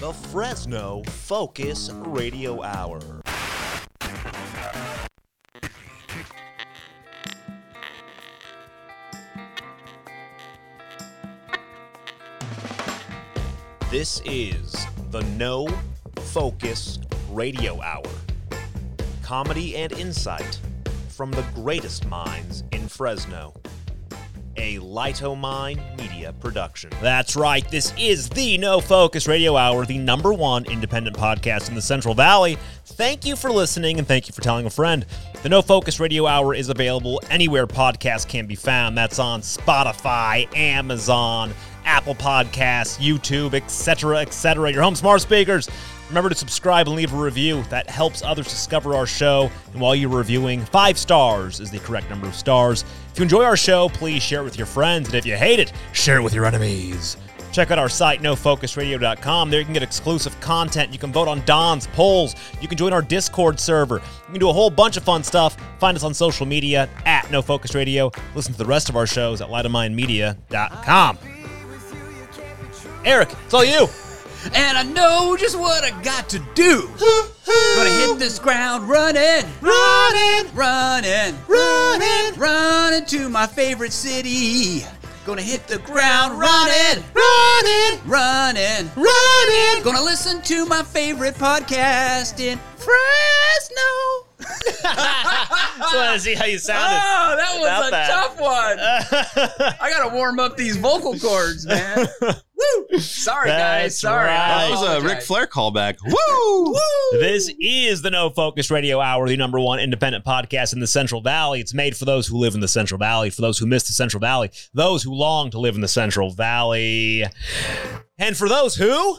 the Fresno Focus Radio Hour. This is the No Focus Radio Hour. Comedy and insight from the greatest minds in Fresno. A Lightomind Media production. That's right. This is the No Focus Radio Hour, the number one independent podcast in the Central Valley. Thank you for listening and thank you for telling a friend. The No Focus Radio Hour is available anywhere podcasts can be found. That's on Spotify, Amazon, Apple Podcasts, YouTube, etc., etc. Your home smart speakers. Remember to subscribe and leave a review. That helps others discover our show. And while you're reviewing, five stars is the correct number of stars. If you enjoy our show, please share it with your friends. And if you hate it, share it with your enemies. Check out our site, nofocusradio.com. There you can get exclusive content. You can vote on Don's polls. You can join our Discord server. You can do a whole bunch of fun stuff. Find us on social media at No Focus Radio. Listen to the rest of our shows at lightomindmedia.com. Eric, it's all you. And I know just what I got to do. Gonna hit this ground running, running, running, running, running to my favorite city. Gonna hit the ground running, running, running, running. Gonna listen to my favorite podcast in Fresno. Just wanted to see how you sounded. Oh, that was About a that. tough one. I gotta warm up these vocal cords, man. Woo! Sorry, guys. Sorry. Right. That was a Ric. Flair callback. Woo! Woo! This is the No Focus Radio Hour, the number one independent podcast in the Central Valley. It's made for those who live in the Central Valley, for those who miss the Central Valley, those who long to live in the Central Valley, and for those who.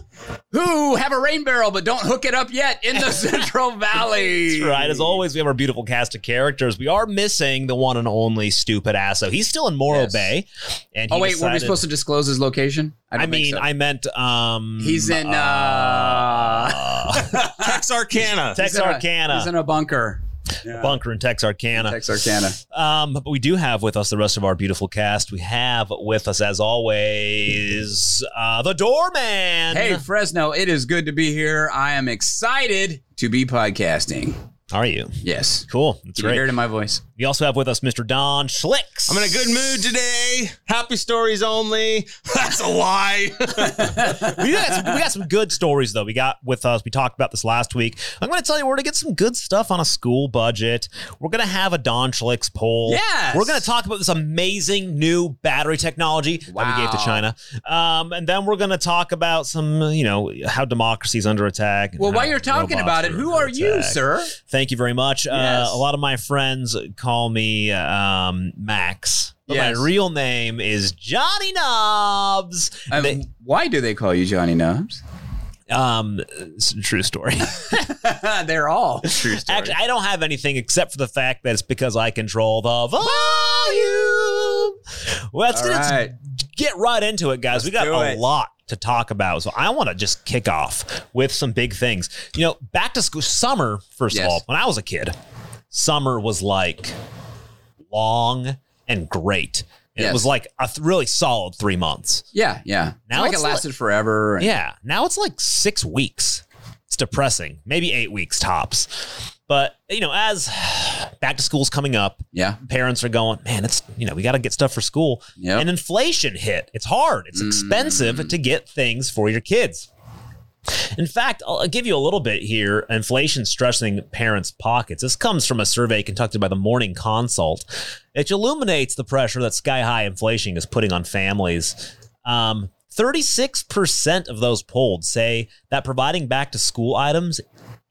who have a rain barrel but don't hook it up yet in the Central Valley. That's right. As always, we have our beautiful cast of characters. We are missing the one and only Stu Pidasso. He's still in Morro Yes. Bay. And he Oh wait, were we supposed to disclose his location? I, don't think mean, so. I meant um he's in uh, Texarkana. Tex he's in a- he's in a bunker. Yeah. bunker in Texarkana. Texarkana. Um, but we do have with us the rest of our beautiful cast. We have with us, as always, uh, the doorman. Hey Fresno, it is good to be here. I am excited to be podcasting. How are you? Yes. Cool. That's Can you hear great. it in my voice? We also have with us Mr. Don Shlicks. I'm in a good mood today. Happy stories only. That's a lie. we, got some, we got some good stories though. We got with us. We talked about this last week. I'm going to tell you we're going to get some good stuff on a school budget. We're going to have a Don Shlick's poll. Yes. We're going to talk about this amazing new battery technology that we gave to China. Um, and then we're going to talk about some, you know, how democracy is under attack. Well, while you're talking about it, who under are you, sir? Thank you very much. Uh, a lot of my friends call me um, Max. But Yes. my real name is Johnny Knobs. Um, They- why do they call you Johnny Nubs? um, it's a true story. They're all true stories. Actually, I don't have anything except for the fact that it's because I control the volume. Well, let's All let's get right into it, guys. we got a it. lot to talk about. So I want to just kick off with some big things. You know, back to school, summer, first Yes. of all, when I was a kid, summer was like long and great. It Yes. was like a th- really solid three months. Yeah, yeah. Now like it it's lasted forever. and- Yeah. Now it's like six weeks. It's depressing. Maybe eight weeks tops. But, you know, as back to school's coming up, Yeah. parents are going, man, it's, you know, we got to get stuff for school. Yep. And inflation hit. It's hard. It's expensive Mm. to get things for your kids. In fact, I'll I'll give you a little bit here. Inflation stressing parents' pockets. This comes from a survey conducted by the Morning Consult. It illuminates the pressure that sky high inflation is putting on families. Um, 36% of those polled say that providing back to school items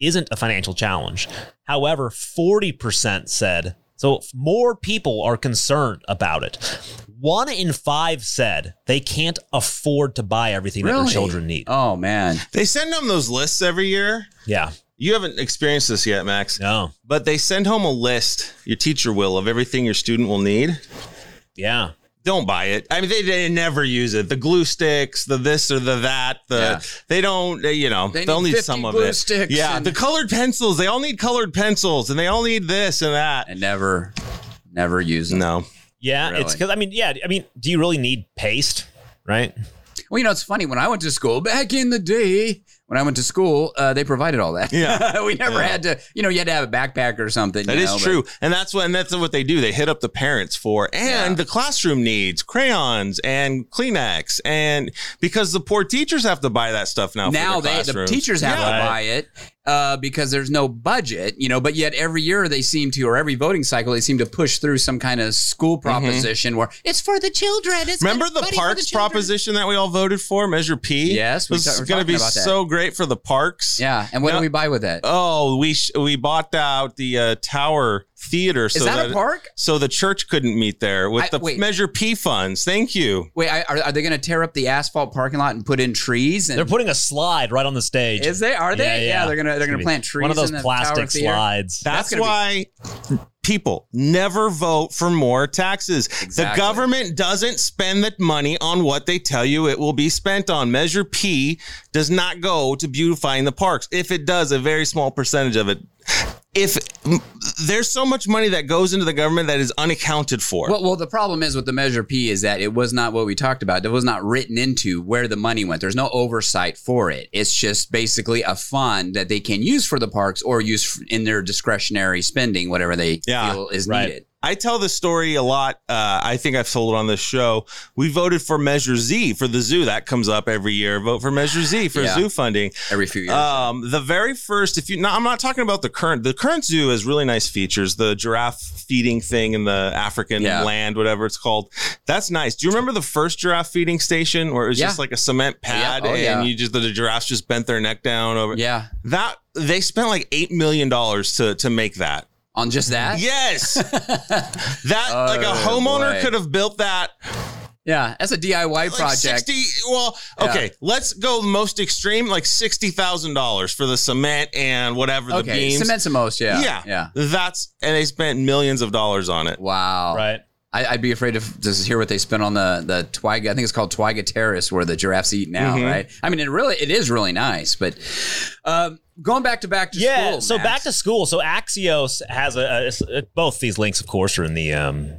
isn't a financial challenge. However, 40% said so more people are concerned about it. One in five said they can't afford to buy everything that their children need. Oh man. they send them those lists every year. Yeah. You haven't experienced this yet, Max, No. but they send home a list, your teacher will, of everything your student will need. Yeah. Don't buy it. I mean, they, they never use it. The glue sticks, the this or the that. The Yeah. they don't. They, you know, They they will need need 50 some of it. sticks yeah, and- the colored pencils. They all need colored pencils, and they all need this and that. And never, never use them. No, Yeah. It's because, I mean, yeah. I mean, do you really need paste? Right? Well, you know, it's funny. When I went to school back in the day, when I went to school, uh, they provided all that. Yeah. we never Yeah. had to, you know, you had to have a backpack or something. That you is know, but- true, and that's what and that's what they do. They hit up the parents for and Yeah. the classroom needs crayons and Kleenex, and because the poor teachers have to buy that stuff now. now they the teachers have Yeah. to buy it uh, because there's no budget, you know. But yet every year they seem to, or every voting cycle, they seem to push through some kind of school proposition where it's for the children. It's Mm-hmm. Remember the parks children. proposition that we all voted for, Measure P? Yes, we was ta- we're going to be so great for the parks. Yeah, and what Now- do we buy with that? Is Oh, we sh- we bought out the uh, Tower Theater. So that, a park? So the church couldn't meet there with I- the wait. Measure P funds. Thank you. Wait, I, are, are they going to tear up the asphalt parking lot and put in trees? And They're putting a slide right on the stage. is they are they? Yeah, yeah. they're gonna they're It's gonna plant trees. One of those in the plastic slides. That's, gonna be- why people never vote for more taxes. The government doesn't spend the money on what they tell you it will be spent on. Measure P does not go to beautifying the parks. If it does, a very small percentage of it. If there's so much money that goes into the government that is unaccounted for. Well, well, the problem is with the Measure P is that it was not what we talked about. It was not written into where the money went. There's no oversight for it. It's just basically a fund that they can use for the parks or use in their discretionary spending, whatever they Yeah, feel is right. needed. I tell this story a lot. Uh, I think I've told it on this show. We voted for Measure Z for the zoo. That comes up every year. Vote for Measure Z for Yeah. zoo funding. Every few years. Um, the very first, if you, no, I'm not talking about the current. The current zoo has really nice features. The giraffe feeding thing in the African Yeah. land, whatever it's called. That's nice. Do you remember the first giraffe feeding station where it was Yeah. just like a cement pad Oh, and you just the giraffes just bent their neck down over? yeah. That they spent like eight million dollars to to make that. On just that? Yes, that oh, like a Oh, homeowner boy. could have built that Yeah. That's a DIY like project. 60 well okay let's go most extreme like $60000 for the cement and whatever the okay. beams Cement's the most. Yeah. yeah Yeah. that's and they spent millions of dollars on it Wow. right. I, I'd be afraid to, hear what they spent on the the Twiga. I think it's called Twiga Terrace, where the giraffes eat now. Mhm. Right. I mean, it really it is really nice. But um, going back to back to Yeah. school. so Max. back to school. So Axios has a, a- both these links, of course, are in the um,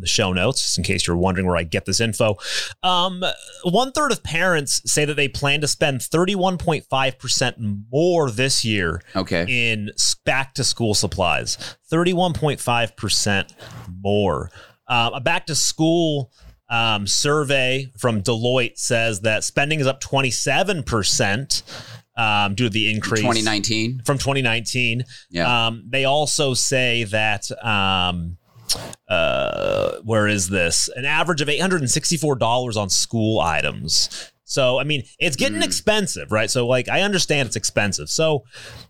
the show notes, just in case you're wondering where I get this info. Um, one third of parents say that they plan to spend 31.5 percent more this year okay. in back to school supplies. 31.5 percent more. Um, a back to school um, survey from Deloitte says that spending is up 27 percent um, due to the increase 2019. from 2019. Yeah. Um, they also say that um, uh, where is this? An average of $864 on school items. So, I mean, it's getting Mm. expensive, right? So, like, I understand it's expensive. So,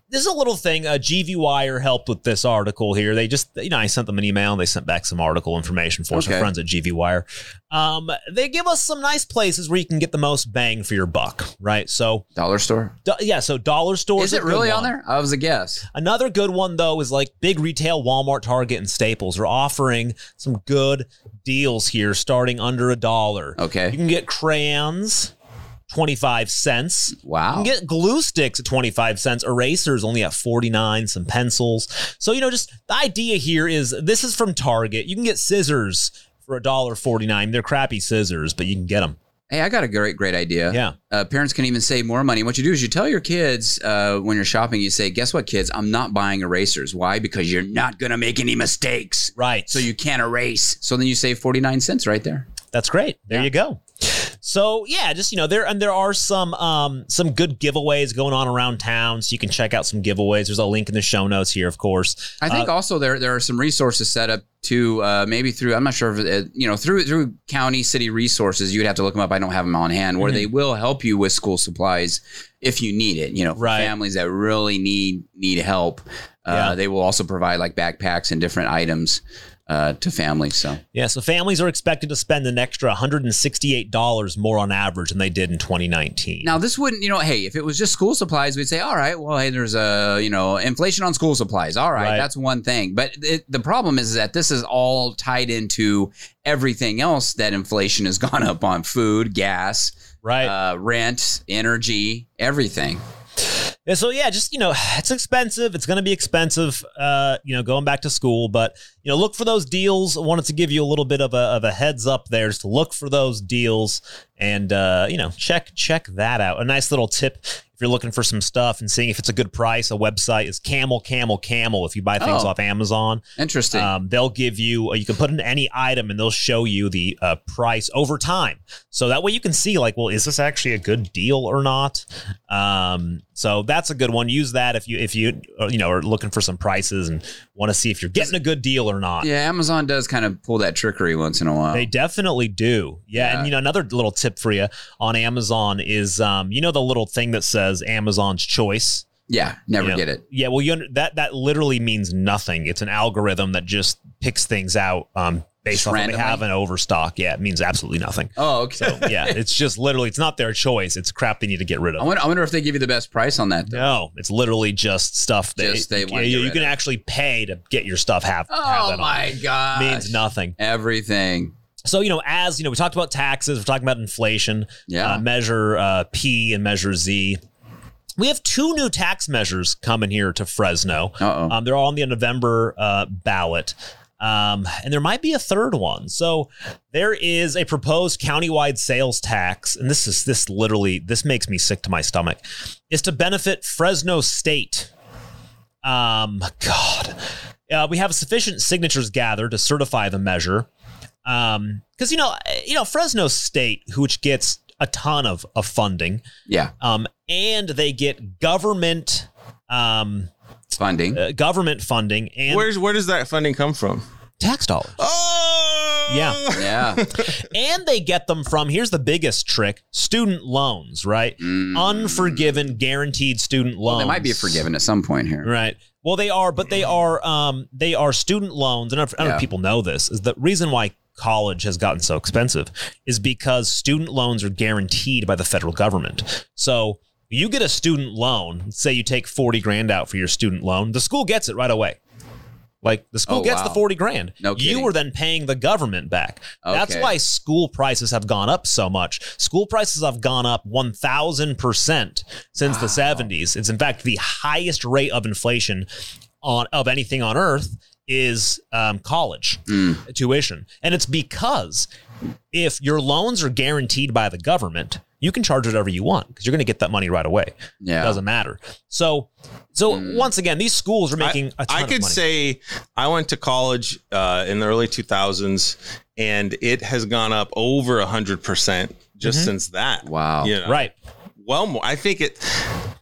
this is a little thing. Uh, GV Wire helped with this article here. They just, you know, I sent them an email and they sent back some article information for us, our Okay. friends at GV Wire. Um, they give us some nice places where you can get the most bang for your buck, right? So, Dollar store. do- yeah, so dollar store Is it really on there? I was a guess. Another good one though is like big retail Walmart, Target, and Staples are offering some good deals here, starting under a dollar. Okay. You can get crayons, twenty five cents. Wow. You can get glue sticks at 25 cents, erasers only at 49, some pencils. So, you know, just the idea here is this is from Target. You can get scissors for $1.49. They're crappy scissors, but you can get them. Hey, I got a great, great idea. Yeah. Uh, parents can even save more money. What you do is you tell your kids uh, when you're shopping, you say, "Guess what, kids? I'm not buying erasers. Why? Because you're not gonna make any mistakes. Right. So you can't erase. So then you save 49 cents right there. That's great. There Yeah. you go. So yeah, just you know, there and there are some um some good giveaways going on around town, so you can check out some giveaways. There's a link in the show notes here, of course. I think Uh, also there there are some resources set up to uh, maybe through I'm not sure if it, you know through through county city resources you'd have to look them up. I don't have them on hand where Mhm. they will help you with school supplies if you need it. You know, Right. families that really need need help, uh, Yeah. they will also provide like backpacks and different items uh, to families. So yeah, so families are expected to spend an extra $168 more on average than they did in 2019. now this wouldn't you know hey if it was just school supplies we'd say all right well hey there's a you know inflation on school supplies all right, Right. that's one thing but it, the problem is that this is all tied into everything else that inflation has gone up on food gas right? uh, rent energy everything Yeah, so yeah, just you know, it's expensive. It's going to be expensive. Uh, you know, going back to school, but you know, look for those deals. I wanted to give you a little bit of a of a heads up there, just to look for those deals. and uh, you know check check that out. A nice little tip if you're looking for some stuff and seeing if it's a good price. A website is Camel Camel Camel. If you buy things Oh. off Amazon, Interesting. um, they'll give you you can put in any item and they'll show you the uh, price over time so that way you can see like well is this actually a good deal or not um, so that's a good one use that if you if you uh, you know are looking for some prices and want to see if you're getting a good deal or not yeah, Amazon does kind of pull that trickery once in a while. they definitely do. Yeah, Yeah. And you know, another little tip for you on Amazon is um, you know the little thing that says Amazon's choice. yeah, never You know? get it. Yeah, well, you under, that that literally means nothing. It's an algorithm that just picks things out um, based on they have an overstock. Yeah, it means absolutely nothing. Oh, okay. So yeah, it's just literally it's not their choice. It's crap they need to get rid I of. wonder, I wonder if they give you the best price on that. Though. No, it's literally just stuff that Just they you, you, can of. actually pay to get your stuff have. have Oh that my god! Means nothing. Everything. So you know, as you know, we talked about taxes. We're talking about inflation. Yeah. uh, measure uh, P and measure Z. We have two new tax measures coming here to Fresno. Um, they're all on the November uh, ballot. Um, and there might be a third one. So there is a proposed countywide sales tax, and this is this literally this makes me sick to my stomach. Is to benefit Fresno State. Um, God, uh, we have sufficient signatures gathered to certify the measure. Um, because you know, you know, Fresno State, which gets a ton of of funding, Yeah, um, and they get government um funding. uh, government funding and Where's where does that funding come from? tax dollars. Oh, Yeah. yeah. and they get them from here's the biggest trick student loans right unforgiven guaranteed student loans Mm. Well, they might be forgiven at some point here. right well they are but they are um they are student loans and i don't know Yeah. if people know this is the reason why college has gotten so expensive is because student loans are guaranteed by the federal government so you get a student loan say you take 40 grand out for your student loan the school gets it right away like the school Oh, gets wow. the 40 grand No kidding. you are then paying the government back that's why school prices have gone up so much. School prices have gone up 1000% since the 70s. It's in fact the highest rate of inflation on of anything on earth is um, college Mm. tuition. And it's because if your loans are guaranteed by the government, you can charge whatever you want because you're going to get that money right away. Yeah. It doesn't matter. So so once again, these schools are making a ton I of could money. say I went to college uh, in the early 2000s, and it has gone up over hundred percent just since that. Wow. You know? right. Well, more. I think it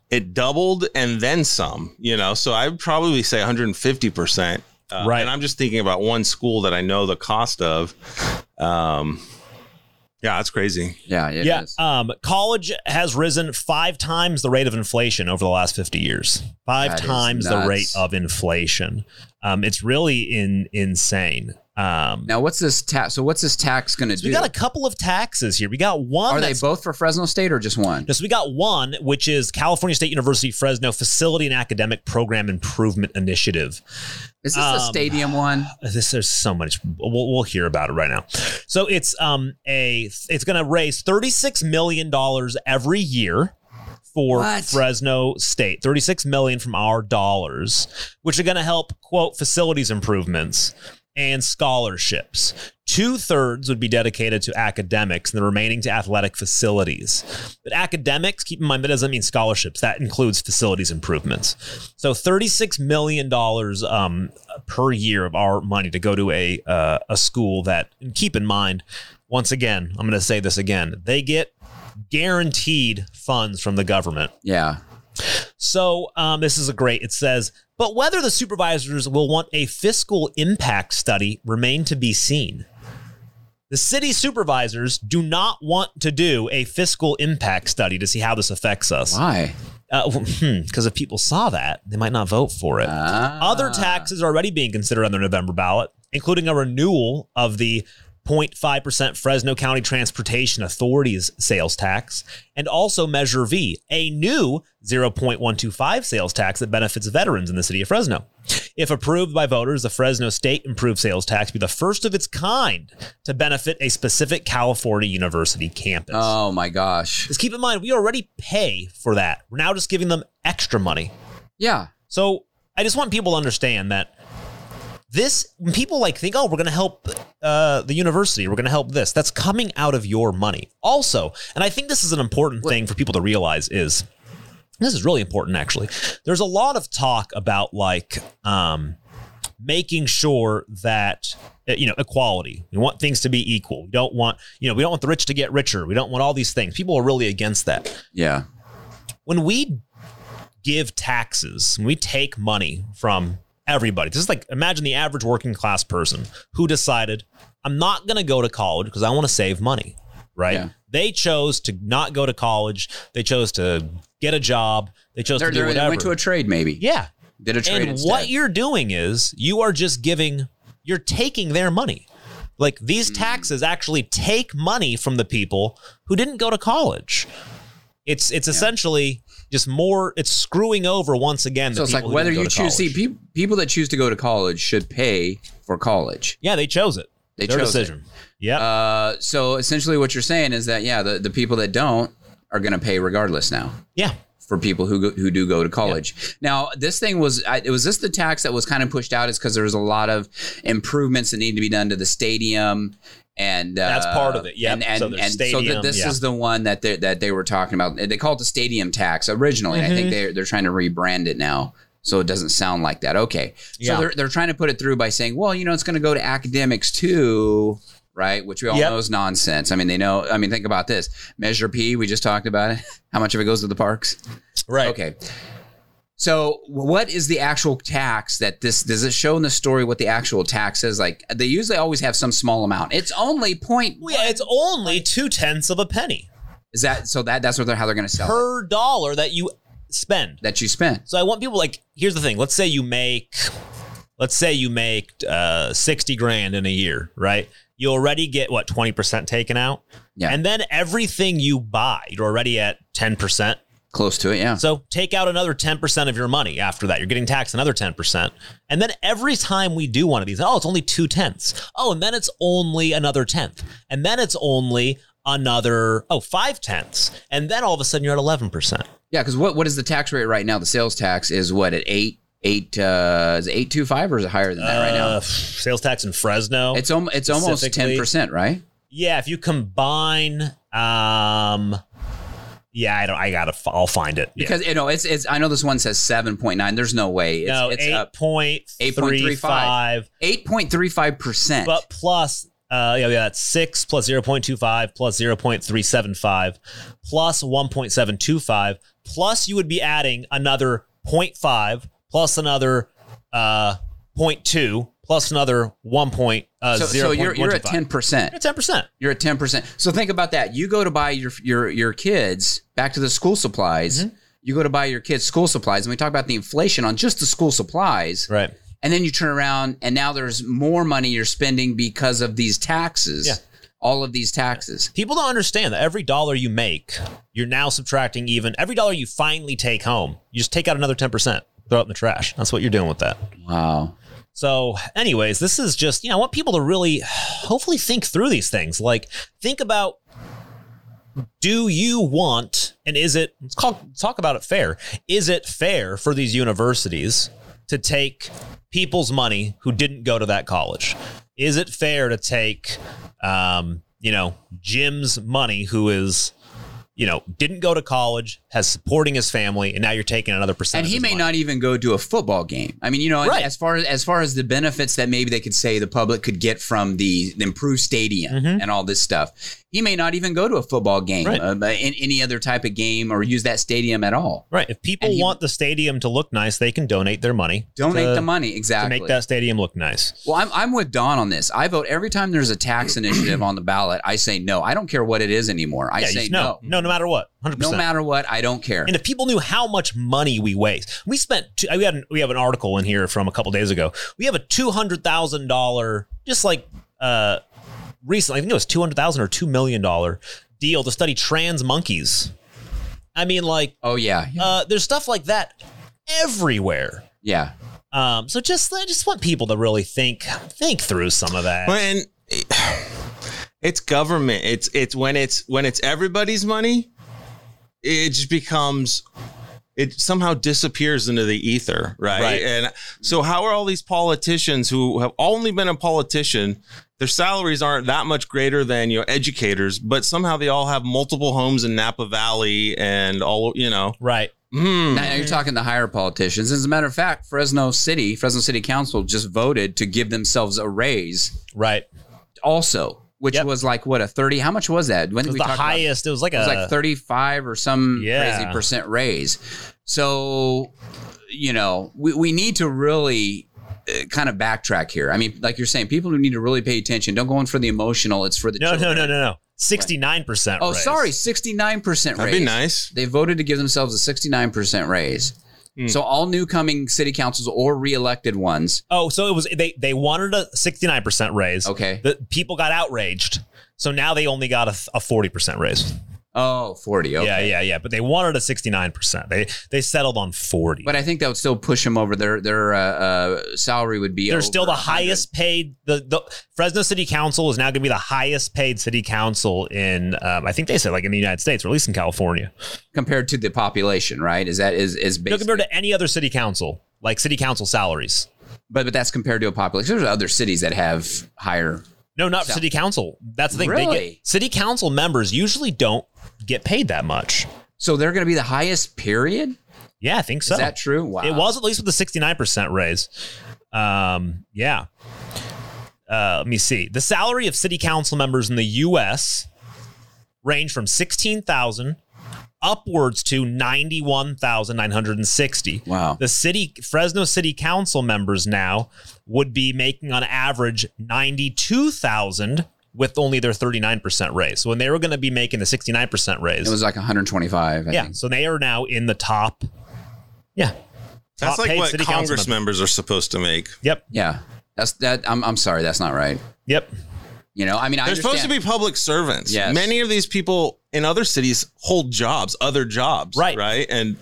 it doubled and then some. You know, so I'd probably say 150 percent. Uh, Right. And I'm just thinking about one school that I know the cost of. Um, yeah, that's crazy. Yeah. it yeah, is. um, college has risen five times the rate of inflation over the last 50 years. Five That is times the rate of inflation. Um, it's really in, insane. Um, Now, what's this tax? So, what's this tax going to so do? we got a couple of taxes here. We got one. Are they both for Fresno State or just one? So we got one, which is California State University Fresno Facility and Academic Program Improvement Initiative. Is this um, the stadium one? this there's so much we'll, we'll hear about it right now so it's um a it's going to raise 36 million dollars every year for What? Fresno State 36 million from our dollars which are going to help quote facilities improvements and scholarships. Two-thirds would be dedicated to academics and the remaining to athletic facilities. But academics keep in mind that doesn't mean scholarships. That includes facilities improvements. So 36 million dollars um, per year of our money to go to a uh, a school that and keep in mind once again i'm going to say this again they get guaranteed funds from the government. Yeah. So um, this is a great. It says, but whether the supervisors will want a fiscal impact study remain to be seen. The city supervisors do not want to do a fiscal impact study to see how this affects us. Why? Because if people saw that, they might not vote for it. Ah. Other taxes are already being considered on the November ballot, including a renewal of the 0.5% Fresno County Transportation Authority's sales tax, and also Measure V, a new 0.125 sales tax that benefits veterans in the city of Fresno. If approved by voters, the Fresno State Improved Sales Tax be the first of its kind to benefit a specific California university campus. Oh my gosh. Just keep in mind, we already pay for that. We're now just giving them extra money. Yeah. So I just want people to understand that this when people like think, oh, we're going to help uh, the university, we're going to help this. That's coming out of your money. Also, and I think this is an important thing for people to realize is this is really important actually. There's a lot of talk about like um, making sure that uh, you know equality. We want things to be equal. We don't want you know we don't want the rich to get richer. We don't want all these things. People are really against that Yeah. when we give taxes, when we take money from everybody, this is like imagine the average working class person who decided, I'm not going to go to college because I want to save money, right? Yeah. They chose to not go to college. They chose to get a job. They chose They're, to do they're, they whatever. went to a trade, maybe. yeah. Did a trade And instead. what you're doing is you are just giving, you're taking their money. Like these Hmm. taxes actually take money from the people who didn't go to college. It's it's essentially just more. It's screwing over once again. The so it's like whether you choose, see, pe- people that choose to go to college should pay for college. yeah, they chose it. They Their chose decision. Yeah, Uh, so essentially, what you're saying is that yeah, the, the people that don't are going to pay regardless now yeah. for people who go, who do go to college. Now, this thing was I, it was this the tax that was kind of pushed out is because there was a lot of improvements that need to be done to the stadium. And uh, That's part of it, Yeah, And and, So there's and so stadium, this yeah. is the one that they, that they were talking about. They call it the stadium tax originally. I Mm-hmm. think they're they're trying to rebrand it now, so it doesn't sound like that. Okay, so Yeah. they're they're trying to put it through by saying, well, you know, it's going to go to academics too, right? Which we all Yep. know is nonsense. I mean, they know. I mean, think about this: Measure P. We just talked about it. How much of it goes to the parks? Right. Okay. So, what is the actual tax that this does it show in the story what the actual tax is? Like, they usually always have some small amount. It's only point. Well, yeah, it's only two tenths of a penny Is that so? That that's what they're how they're going to sell it, per dollar that you spend. that you spend. So I want people like here's the thing. Let's say you make let's say you make uh 60 grand in a year, right? You already get what 20% taken out. Yeah. And then everything you buy, you're already at 10%. Close to it, yeah. So take out another 10% of your money after that. You're getting taxed another 10%. And then every time we do one of these, oh, it's only two tenths. Oh, and then it's only another tenth. And then it's only another, oh, five tenths. And then all of a sudden you're at 11%. Yeah, because what what is the tax rate right now? The sales tax is what at eight eight uh is it eight two five or is it higher than that right now? Uh, sales tax in Fresno. It's om- it's almost ten percent, right? Yeah, if you combine, um, yeah, I don't. I gotta. I'll find it. Yeah. Because you know it's it's I know this one says seven point nine. There's no way. It's, no, it's eight up point three 8.35. five, eight point three five percent. but plus, uh, yeah, yeah, that's six plus zero point two five plus zero point three seven five plus one point seven two five plus you would be adding another 0.5 plus another uh 0.2 plus another one point uh So, zero so you're you're at ten percent. ten percent. You're at ten percent. So think about that. You go to buy your your your kids back to the school supplies. Mm-hmm. You go to buy your kids school supplies, and we talk about the inflation on just the school supplies. Right. And then you turn around, and now there's more money you're spending because of these taxes. Yeah. All of these taxes. People don't understand that every dollar you make, you're now subtracting even every dollar you finally take home. You just take out another 10%, throw it in the trash. That's what you're doing with that. Wow. So, anyways, this is just, you know, I want people to really hopefully think through these things. Like, think about do you want, and is it, let's call, talk about it fair. Is it fair for these universities to take people's money who didn't go to that college? Is it fair to take, um, you know, Jim's money who is, you know, didn't go to college, has supporting his family, and now you're taking another percent. And he may money. not even go to a football game. I mean, you know, Right. as far as as far as the benefits that maybe they could say the public could get from the, the improved stadium and all this stuff, he may not even go to a football game, Right. uh, in any other type of game, or use that stadium at all. Right. If people he- want the stadium to look nice, they can donate their money. Donate to, the money exactly to make that stadium look nice. Well, I'm, I'm with Don on this. I vote every time there's a tax initiative on the ballot. I say no. I don't care what it is anymore. I yeah, say no. no, no, no matter what, hundred percent. No matter what, I don't care. And if people knew how much money we waste, we spent. Two, we had an, we have an article in here from a couple days ago. We have a two hundred thousand dollar, just like uh, recently. I think it was two hundred thousand or two million dollar deal to study trans monkeys. I mean, like, Oh yeah, yeah. uh, there's stuff like that everywhere. yeah. Um, so just I just want people to really think think through some of that. When it's government, it's it's when it's when it's everybody's money, it just becomes it somehow disappears into the ether, right? Right. And so, how are all these politicians who have only been a politician? Their salaries aren't that much greater than you know educators, but somehow they all have multiple homes in Napa Valley and all you know. Right. Mm. Now you're talking to higher politicians. As a matter of fact, Fresno City, Fresno City Council just voted to give themselves a raise Right. also, which Yep. was like what a 30 how much was that? When It was we the talk about- highest. It was like It a like 35 or some Yeah. crazy percent raise. So, you know, we, we need to really uh, kind of backtrack here. I mean, like you're saying, people who need to really pay attention. Don't go in for the emotional. It's for the no, no, children. no, no, no. Sixty-nine percent. Oh, sorry, 69% raise. That'd be nice. They voted to give themselves a 69% raise. Hmm. So all new coming city councils or reelected ones. Oh, so it was they they wanted a sixty-nine percent raise. Okay. The people got outraged, so now they only got a forty percent raise. Oh, 40. Okay. Yeah, yeah, yeah. But they wanted a sixty-nine percent. They they settled on forty. But I think that would still push them over. Their their uh, uh, salary would be. They're still the 100. highest paid. The, the Fresno City Council is now going to be the highest paid city council in. Um, I think they said like in the United States or at least in California. compared to the population, right? Is that is is No, compared to any other city council, like city council salaries. but but that's compared to a population. There's other cities that have higher. No, not So- city council. That's the thing. They Really? get, city council members usually don't get paid that much. So they're going to be the highest. Period. Yeah, I think so. Is that true? Wow. It was at least with the 69% raise. Um, yeah. Uh, let me see. The salary of city council members in the U.S. range from 16,000 upwards to 91,960. Wow. The city Fresno City Council members now would be making on average 92,000 with only their 39% raise. So when they were going to be making the 69% raise. It was like 125. I yeah, think. so they are now in the top Yeah. That's Top like what city council Congress member. members are supposed to make. Yep. Yeah. That's that. I'm, I'm sorry. That's not right. Yep. You know, I mean, I They're supposed to be public servants. Yes. Many of these people in other cities hold jobs, other jobs. Right. Right. And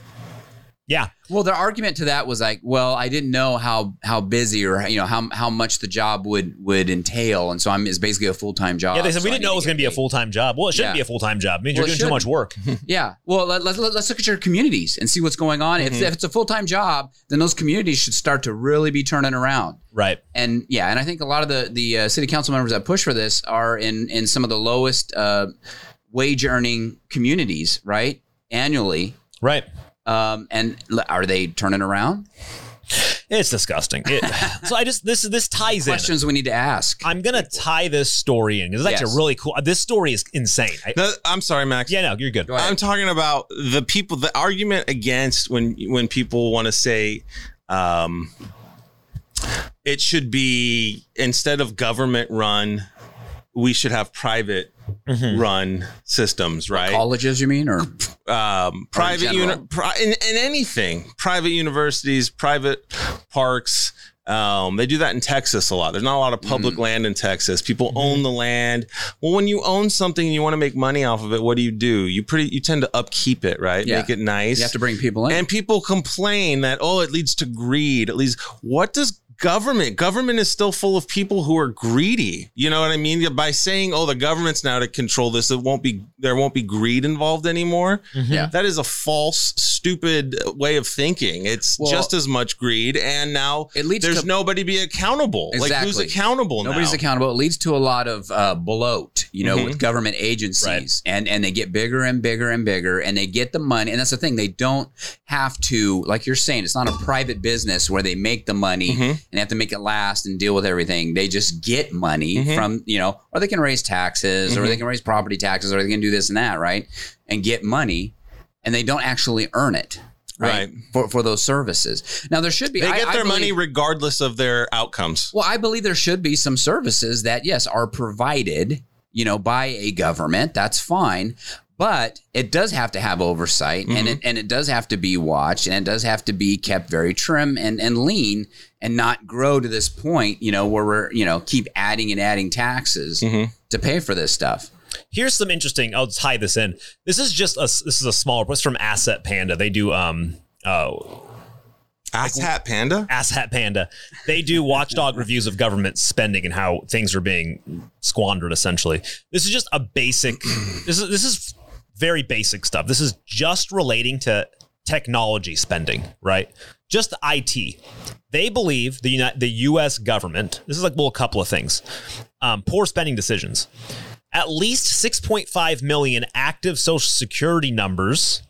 Yeah. Well, their argument to that was like, well, I didn't know how how busy or you know how how much the job would would entail, and so I'm it's basically a full time job. Yeah, they said so we didn't know it was get going to be a full time job. Well, it shouldn't Yeah. be a full time job. It means Well, you're doing too much work. Yeah. Well, let, let's let's look at your communities and see what's going on. Mm-hmm. If, if it's a full time job, then those communities should start to really be turning around. right. And yeah, and I think a lot of the the uh, city council members that push for this are in in some of the lowest uh, wage earning communities, right? Annually. Right. Um, and are they turning around? It's disgusting. It, so I just this this ties in. Questions we need to ask. I'm gonna tie this story in because it's actually Yes. really cool. This story is insane. I, the, I'm sorry, Max. yeah, no, you're good. Go. I'm talking about the people. The argument against when when people want to say um, it should be instead of government run, we should have private Mm-hmm. run systems, right? Colleges, you mean, or um, private general? uni- pri- in, in anything, private universities, private parks. Um, they do that in Texas a lot. There's not a lot of public Mm. land in Texas. People Mm-hmm. own the land. Well, when you own something and you want to make money off of it, what do you do? You pretty you tend to upkeep it, right? Yeah. Make it nice. you have to bring people in? and people complain that oh, it leads to greed. It leads. What does government? Government is still full of people who are greedy. You know what I mean? By saying oh, the government's now to control this, it won't be there won't be greed involved anymore. Yeah. That is a false, stupid way of thinking. It's Well- just as much greed, and now It leads there's to- nobody be accountable. Like who's accountable Nobody's now? accountable. It leads to a lot of uh, bloat, you know, Mhm. with government agencies, Right. and and they get bigger and bigger and bigger, and they get the money. And that's the thing; they don't have to, like you're saying, it's not a private business where they make the money Mhm. And have to make it last and deal with everything. They just get money Mhm. from you know, or they can raise taxes, or Mhm. they can raise property taxes, or they can do this and that, right? And get money, and they don't actually earn it. Right, Right. For, for those services. Now there should be. They get I their believe- money regardless of their outcomes. well, I believe there should be some services that, yes, are provided, you know, by a government. That's fine. But it does have to have oversight and it and it does have to be watched and it does have to be kept very trim and, and lean and not grow to this point, you know, where we're, you know, keep adding and adding taxes Mhm. to pay for this stuff. Here's some interesting. I'll tie this in. This is just a. This is a small. What's from Asset Panda? They do um. Oh, Ass Hat Panda. Asshat Panda. They do watchdog reviews of government spending and how things are being squandered. Essentially, this is just a basic. This is this is very basic stuff. This is just relating to technology spending, right? Just IT. They believe the United, the U.S. government. This is like well, a couple of things. Um, poor spending decisions. At least 6.5 million active Social Security numbers,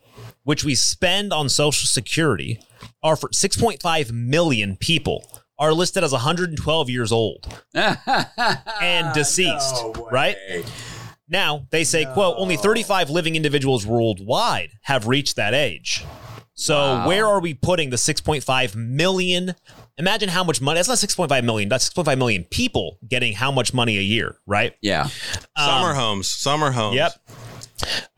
which we spend on Social Security, are for 6.5 million people are listed as 112 years old and deceased, right? Now, they say, quote, only 35 living individuals worldwide have reached that age. So, Wow. where are we putting the 6.5 million? Imagine how much money. That's not 6.5 million. That's 6.5 million people getting how much money a year, right? Yeah. Summer homes. Summer homes. Yep.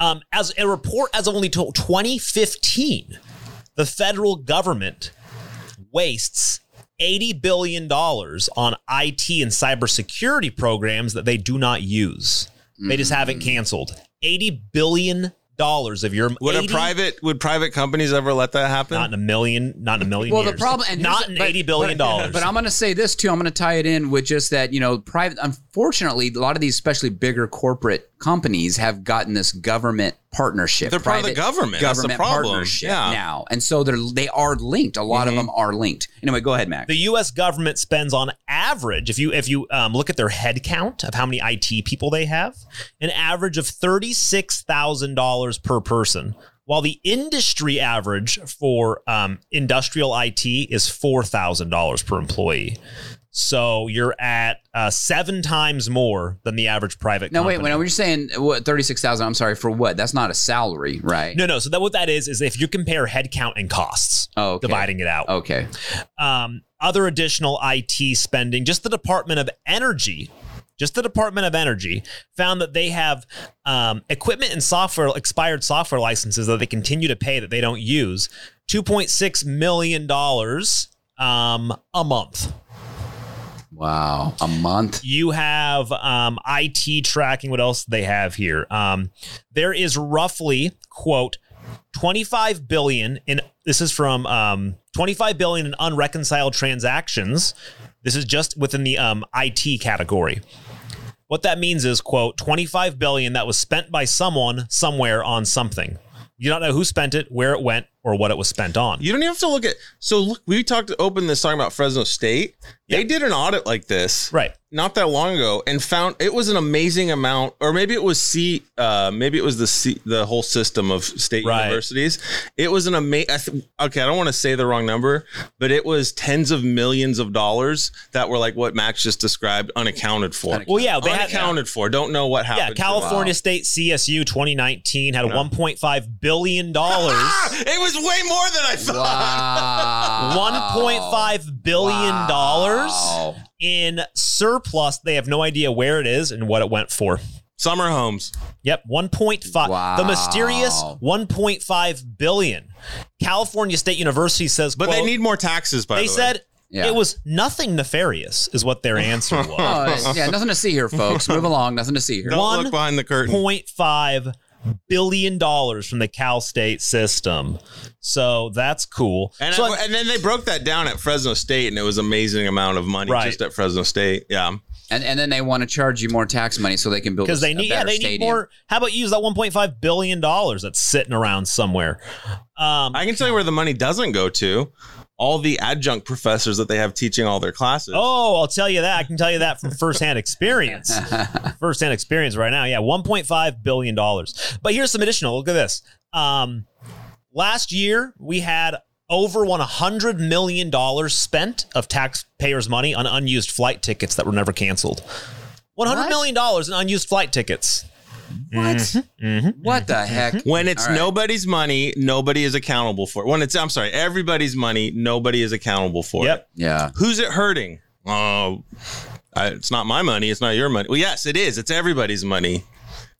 Um, as a report as of only 2015, the federal government wastes $80 billion on IT and cybersecurity programs that they do not use. They just haven't mm-hmm. canceled. $80 billion of your Would 80 a private would private companies ever let that happen? not in a million, not in a million Well, years. the problem, and not in but- eighty billion dollars. But I'm going to say this too. I'm going to tie it in with just that. You know, private. Unfortunately, a lot of these, especially bigger corporate companies, have gotten this government partnership. They're part of the private government. That's the Government problem. partnership Yeah. now, and so they're they are linked. A lot of them are linked. Anyway, go ahead, Mac. the U.S. government spends on average, if you if you um, look at their head count of how many IT people they have, an average of thirty six thousand dollars per person, while the industry average for um, industrial IT is four thousand dollars per employee. So you're at uh, seven times more than the average private. no, wait. company. When you're saying what thirty six thousand, I'm sorry for what? That's not a salary, right? No, no. So that what that is is if you compare headcount and costs, Oh, okay. dividing it out. Okay. um, other additional IT spending, just the Department of Energy, just the Department of Energy found that they have um, equipment and software, expired software licenses that they continue to pay that they don't use, $2.6 million um, a month. Wow. A month. You have um, IT tracking. What else they have here? Um, there is roughly quote 25 billion in this is from um, 25 billion in unreconciled transactions. This is just within the um, IT category. What that means is quote 25 billion that was spent by someone somewhere on something. You don't know who spent it, where it went, or what it was spent on. You don't even have to look at. So look, we talked open this talking about Fresno State. They did an audit like this, Right. Not that long ago, and found it was an amazing amount, or maybe it was C. Uh, maybe it was the C, the whole system of state Right. universities. It was an amazing. Okay, I don't want to say the wrong number, but it was tens of millions of dollars that were like what Max just described, unaccounted for. Well, yeah, they had unaccounted for. Don't know what happened. Yeah. California State CSU 2019 had a 1.5 billion dollars. It was way more than I thought. Wow. 1.5 billion dollars Wow. in surplus. They have no idea where it is and what it went for. Summer homes. Yep, 1.5. Wow. The mysterious 1.5 billion. California State University says, But quote, they need more taxes, by They the way. said Yeah. it was nothing nefarious, is what their answer was. Oh, yeah, nothing to see here, folks. Move along. Nothing to see here. Don't One look behind the curtain. Point five billion dollars from the Cal State system. So that's cool. And, so and then they broke that down at Fresno State, and it was amazing amount of money Right. just at Fresno State. Yeah, And and then they want to charge you more tax money so they can build because a, they a need yeah they stadium. need more. How about you use that 1.5 billion dollars that's sitting around somewhere? Um, I can tell you where the money doesn't go to. All the adjunct professors that they have teaching all their classes. oh, I'll tell you that. I can tell you that from firsthand experience. firsthand experience right now. Yeah, 1.5 billion dollars. But here's some additional. Look at this. Um, last year we had over 100 million dollars spent of taxpayers' money on unused flight tickets that were never canceled. 100 What? million dollars in unused flight tickets. What? Mm-hmm. What the heck? When it's All right. nobody's money, nobody is accountable for it. When it's, I'm sorry, everybody's money, nobody is accountable for it. Yep. it. Yeah. Who's it hurting? Oh, I, it's not my money. It's not your money. Well, yes, it is. It's everybody's money.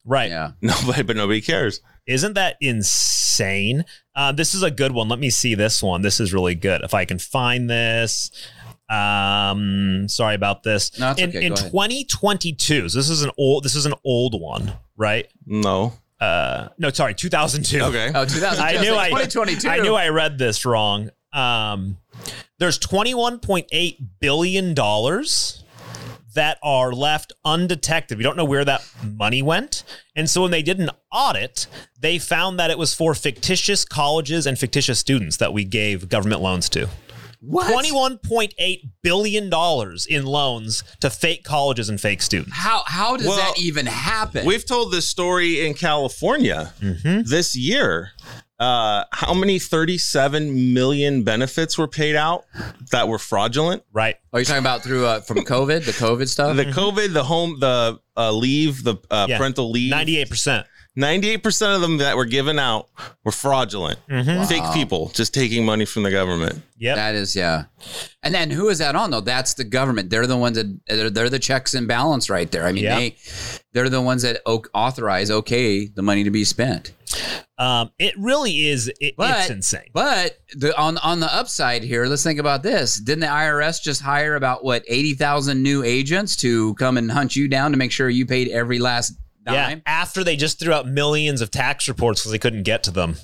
Right. Yeah. Nobody, but nobody cares. Isn't that insane? Uh, this is a good one. Let me see this one. This is really good. If I can find this. Um, sorry about this. No, it's in okay. in 2022, so this is an old this is an old one, right? No. Uh, no, sorry, 2002. Okay. Oh, 2000. I knew I 2022. I knew I read this wrong. Um, there's 21.8 billion dollars that are left undetected. We don't know where that money went. And so when they did an audit, they found that it was for fictitious colleges and fictitious students that we gave government loans to. What? $21.8 billion in loans to fake colleges and fake students. How how does Well, that even happen? We've told this story in California this year. Uh, how many 37 million benefits were paid out that were fraudulent? Right. Are you talking about through uh, from COVID, the COVID stuff? The COVID, the home, the uh, leave, the uh, Yeah. parental leave. 98%. 98% of them that were given out were fraudulent. Fake people just taking money from the government. Yeah, That is, yeah. And then who is that on though? That's the government. They're the ones that they're, they're the checks and balance right there. I mean, Yeah. they they're the ones that authorize okay the money to be spent. Um, it really is. It, But it's insane. But the on on the upside here, let's think about this. Didn't the IRS just hire about what eighty thousand new agents to come and hunt you down to make sure you paid every last Yeah. After they just threw out millions of tax reports because they couldn't get to them.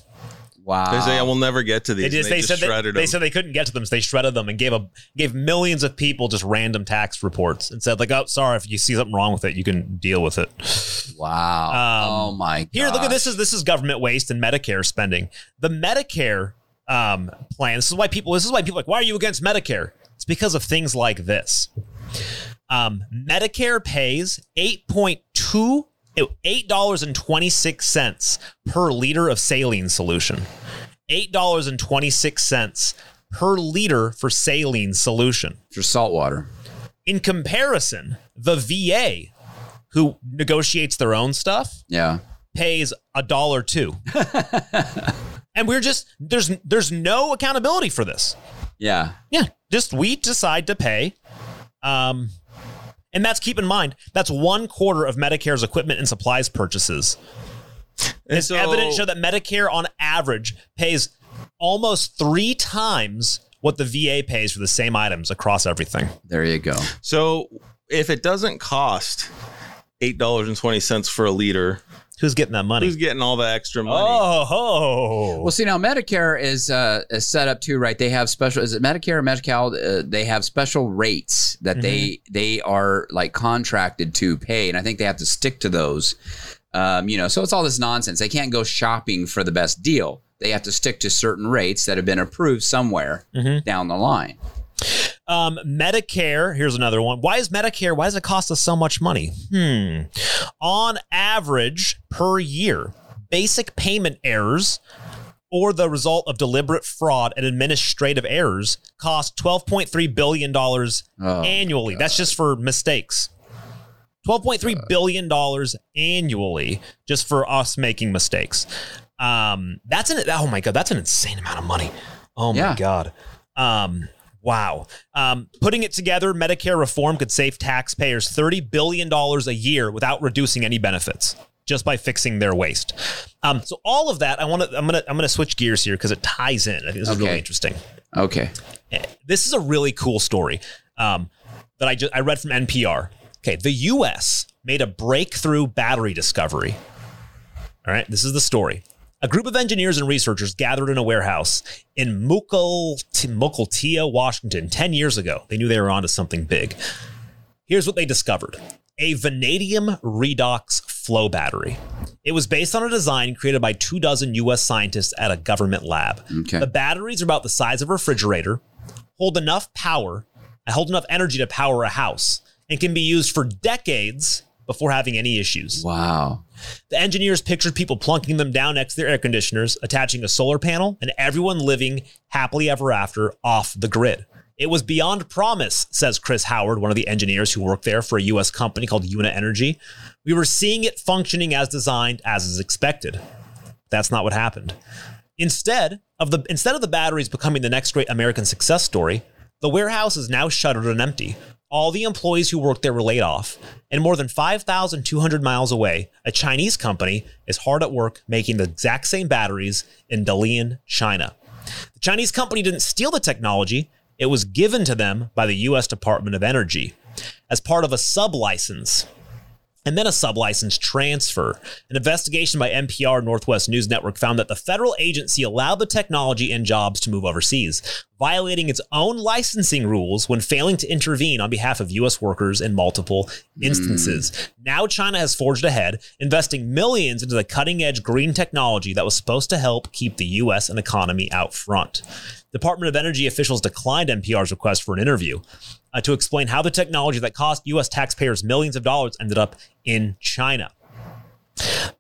Wow. They say, I will never get to these. They and just they, said they, shredded they them. said they couldn't get to them, so they shredded them and gave a gave millions of people just random tax reports and said like, oh, sorry, if you see something wrong with it, you can deal with it. wow. Um, oh my. God. Here, look at this is this is government waste and Medicare spending. The Medicare um, plan. This is why people. This is why people are like. Why are you against Medicare? It's because of things like this. Um, Medicare pays eight point two. Eight dollars and twenty six cents per liter of saline solution. Eight dollars and twenty six cents per liter for saline solution. for salt water. In comparison, the VA, who negotiates their own stuff, Yeah. pays a dollar two. and we're just there's there's no accountability for this. Yeah. Yeah, just we decide to pay. Um and that's keep in mind, that's one quarter of Medicare's equipment and supplies purchases. And It's so- evidence show that Medicare on average pays almost three times what the VA pays for the same items across everything. There you go. So if it doesn't cost eight dollars and twenty cents for a liter, Who's getting that money? who's getting all the extra money? Oh, ho. Well, see now Medicare is uh, is set up too, right? They have special. Is it Medicare or Medi-Cal? Uh, they have special rates that they they are like contracted to pay, and I think they have to stick to those. Um, you know, so it's all this nonsense. They can't go shopping for the best deal. They have to stick to certain rates that have been approved somewhere down the line. Um, Medicare, here's another one. Why is Medicare, why does it cost us so much money? Hmm. On average per year, basic payment errors or the result of deliberate fraud and administrative errors cost $12.3 billion Oh, annually. That's just for mistakes. $12.3 billion annually just for us making mistakes. Um, that's an, oh my God, that's an insane amount of money. Oh my Yeah. God. Um, wow. Um, putting it together, Medicare reform could save taxpayers $30 billion a year without reducing any benefits just by fixing their waste. Um, so all of that, I want to, I'm going to, I'm going to switch gears here because it ties in. I think this is really interesting Okay. this is a really cool story um, that I just I read from NPR. Okay, the U.S. made a breakthrough battery discovery. All right, this is the story. A group of engineers and researchers gathered in a warehouse in Mukilteo, Washington, 10 years ago. They knew they were onto something big. Here's what they discovered a vanadium redox flow battery. It was based on a design created by two dozen US scientists at a government lab. Okay. The batteries are about the size of a refrigerator, hold enough power, hold enough energy to power a house, and can be used for decades before having any issues. Wow. The engineers pictured people plunking them down next to their air conditioners, attaching a solar panel, and everyone living happily ever after off the grid. It was beyond promise, says Chris Howard, one of the engineers who worked there for a US company called UniEnergy. We were seeing it functioning as designed, as is expected. That's not what happened. Instead of the instead of the batteries becoming the next great American success story, the warehouse is now shuttered and empty. All the employees who worked there were laid off, and more than 5,200 miles away, a Chinese company is hard at work making the exact same batteries in Dalian, China. The Chinese company didn't steal the technology, it was given to them by the US Department of Energy as part of a sublicense and then a sublicense transfer. An investigation by NPR Northwest News Network found that the federal agency allowed the technology and jobs to move overseas, violating its own licensing rules when failing to intervene on behalf of U.S. workers in multiple hmm. instances. Now, China has forged ahead, investing millions into the cutting edge green technology that was supposed to help keep the U.S. and economy out front. Department of Energy officials declined NPR's request for an interview uh, to explain how the technology that cost U.S. taxpayers millions of dollars ended up in China.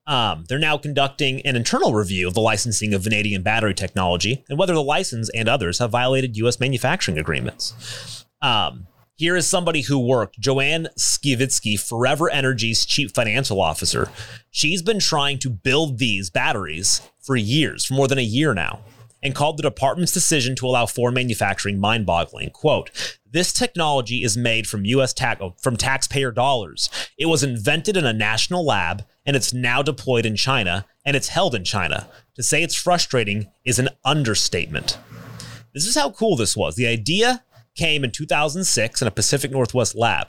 Um, they're now conducting an internal review of the licensing of vanadium battery technology and whether the license and others have violated U.S. manufacturing agreements. Um, here is somebody who worked, Joanne Skivitsky, Forever Energy's chief financial officer. She's been trying to build these batteries for years, for more than a year now and called the department's decision to allow foreign manufacturing mind-boggling. Quote, this technology is made from US tax oh, from taxpayer dollars. It was invented in a national lab and it's now deployed in China and it's held in China. To say it's frustrating is an understatement. This is how cool this was. The idea came in 2006 in a Pacific Northwest lab.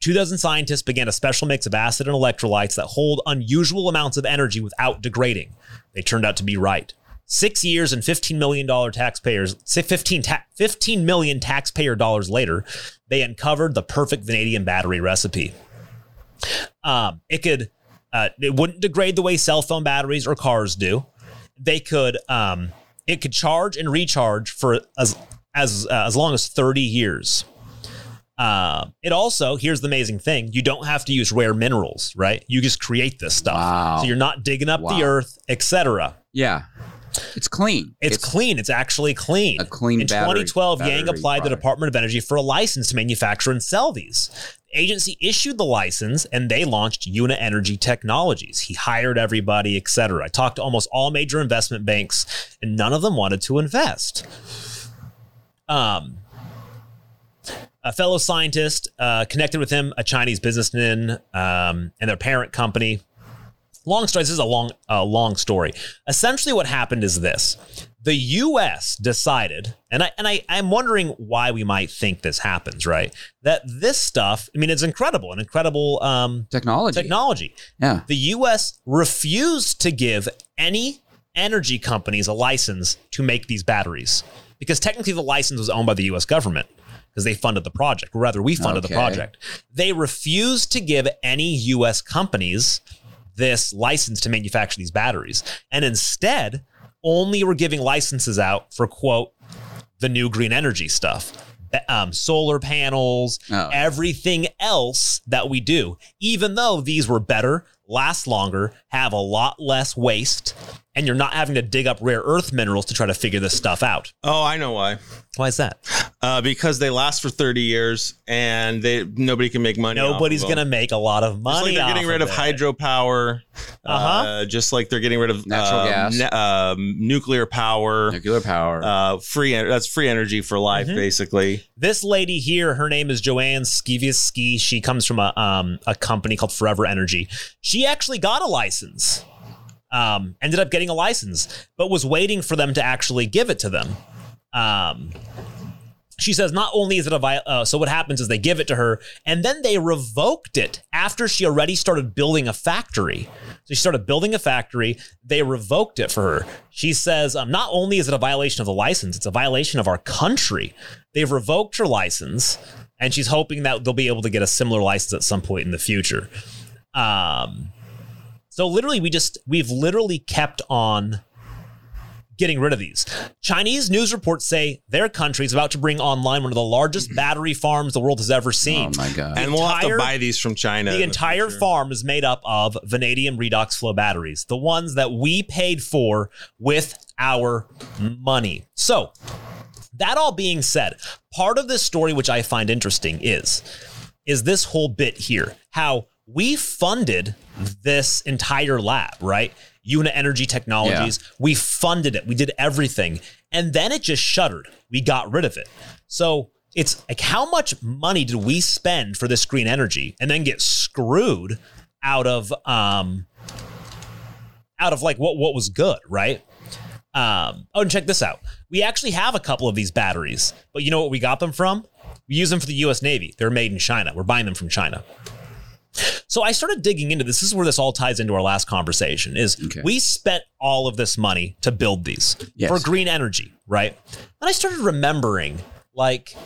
Two dozen scientists began a special mix of acid and electrolytes that hold unusual amounts of energy without degrading. They turned out to be right. Six years and $15 million taxpayers, 15, ta- 15 million taxpayer dollars later, they uncovered the perfect vanadium battery recipe. Um, it could, uh, it wouldn't degrade the way cell phone batteries or cars do. They could, um, it could charge and recharge for as as uh, as long as 30 years. Uh, it also here's the amazing thing: you don't have to use rare minerals, right? You just create this stuff, Wow. so you're not digging up Wow. the earth, etc. Yeah. It's clean. It's, clean. It's actually clean. A clean In battery- 2012, Yang battery applied the. Department of Energy for a license to manufacture and sell these. The agency issued the license and they launched UniEnergy Technologies. He hired everybody, etc. I talked to almost all major investment banks and none of them wanted to invest. Um, a fellow scientist uh, connected with him, a Chinese businessman, um, and their parent company. Long story. This is a long, a long story. Essentially, what happened is this: the U.S. decided, and I and I, I'm wondering why we might think this happens. Right? That this stuff. I mean, it's incredible, an incredible um, Technology. technology. yeah. The U.S. refused to give any energy companies a license to make these batteries because technically the license was owned by the U.S. government because they funded the project, or rather, we funded Okay. the project. They refused to give any U.S. companies this license to manufacture these batteries, and instead only were giving licenses out for quote the new green energy stuff. Um, solar panels, Oh. everything else that we do, even though these were better, last longer, have a lot less waste, and you're not having to dig up rare earth minerals to try to figure this stuff out. Oh, I know why. Why is that? Uh, because they last for 30 years and they nobody can make money. Nobody's off of going to them. make a lot of money. Just like they're getting off rid of, it. hydropower, Uh-huh. uh, just like they're getting rid of Natural um, gas. ne- um, nuclear power, Nuclear power. uh, free. en- That's free energy for life, Mhm. basically. This lady here, her name is Joanne Skiviski. She comes from a um, a company called Forever Energy. She actually got a license. Um, ended up getting a license, but was waiting for them to actually give it to them. Um, she says not only is it a vi- uh, so what happens is they give it to her and then they revoked it after she already started building a factory so she started building a factory they revoked it for her she says um, not only is it a violation of the license it's a violation of our country they've revoked her license and she's hoping that they'll be able to get a similar license at some point in the future um, so literally we just we've literally kept on getting rid of these. Chinese news reports say their country is about to bring online one of the largest battery farms the world has ever seen. oh seen. my god. And we'll have to buy these from China. the entire future. farm is made up of vanadium redox flow batteries, the ones that we paid for with our money. So, that all being said, part of this story which I find interesting is is this whole bit here how we funded this entire lab, right? UniEnergy Technologies. We funded it. We did everything. And then it just shuttered. We got rid of it. So it's like how much money did we spend for this green energy and then get screwed out of um out of like what what was good, right? Um, oh, and check this out. We actually have a couple of these batteries, but you know what we got them from? We use them for the US Navy. They're made in China. We're buying them from China. So I started digging into this. This is where this all ties into our last conversation. Is Okay. we spent all of this money to build these Yes. for green energy, right? And I started remembering like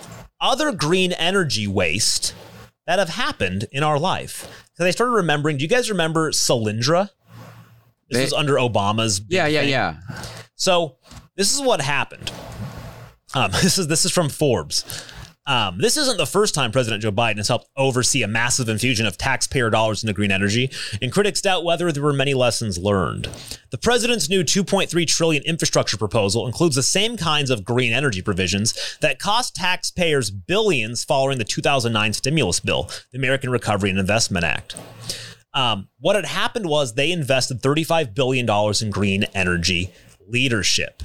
other green energy waste that have happened in our life. So I started remembering. Do you guys remember Solyndra? This They- was under Obama's. Yeah, yeah, thing. yeah. So this is what happened. Um, this is this is from Forbes. Um, this isn't the first time President Joe Biden has helped oversee a massive infusion of taxpayer dollars into green energy, and critics doubt whether there were many lessons learned. The president's new 2.3 trillion infrastructure proposal includes the same kinds of green energy provisions that cost taxpayers billions following the 2009 stimulus bill, the American Recovery and Investment Act. Um, what had happened was they invested $35 billion in green energy leadership.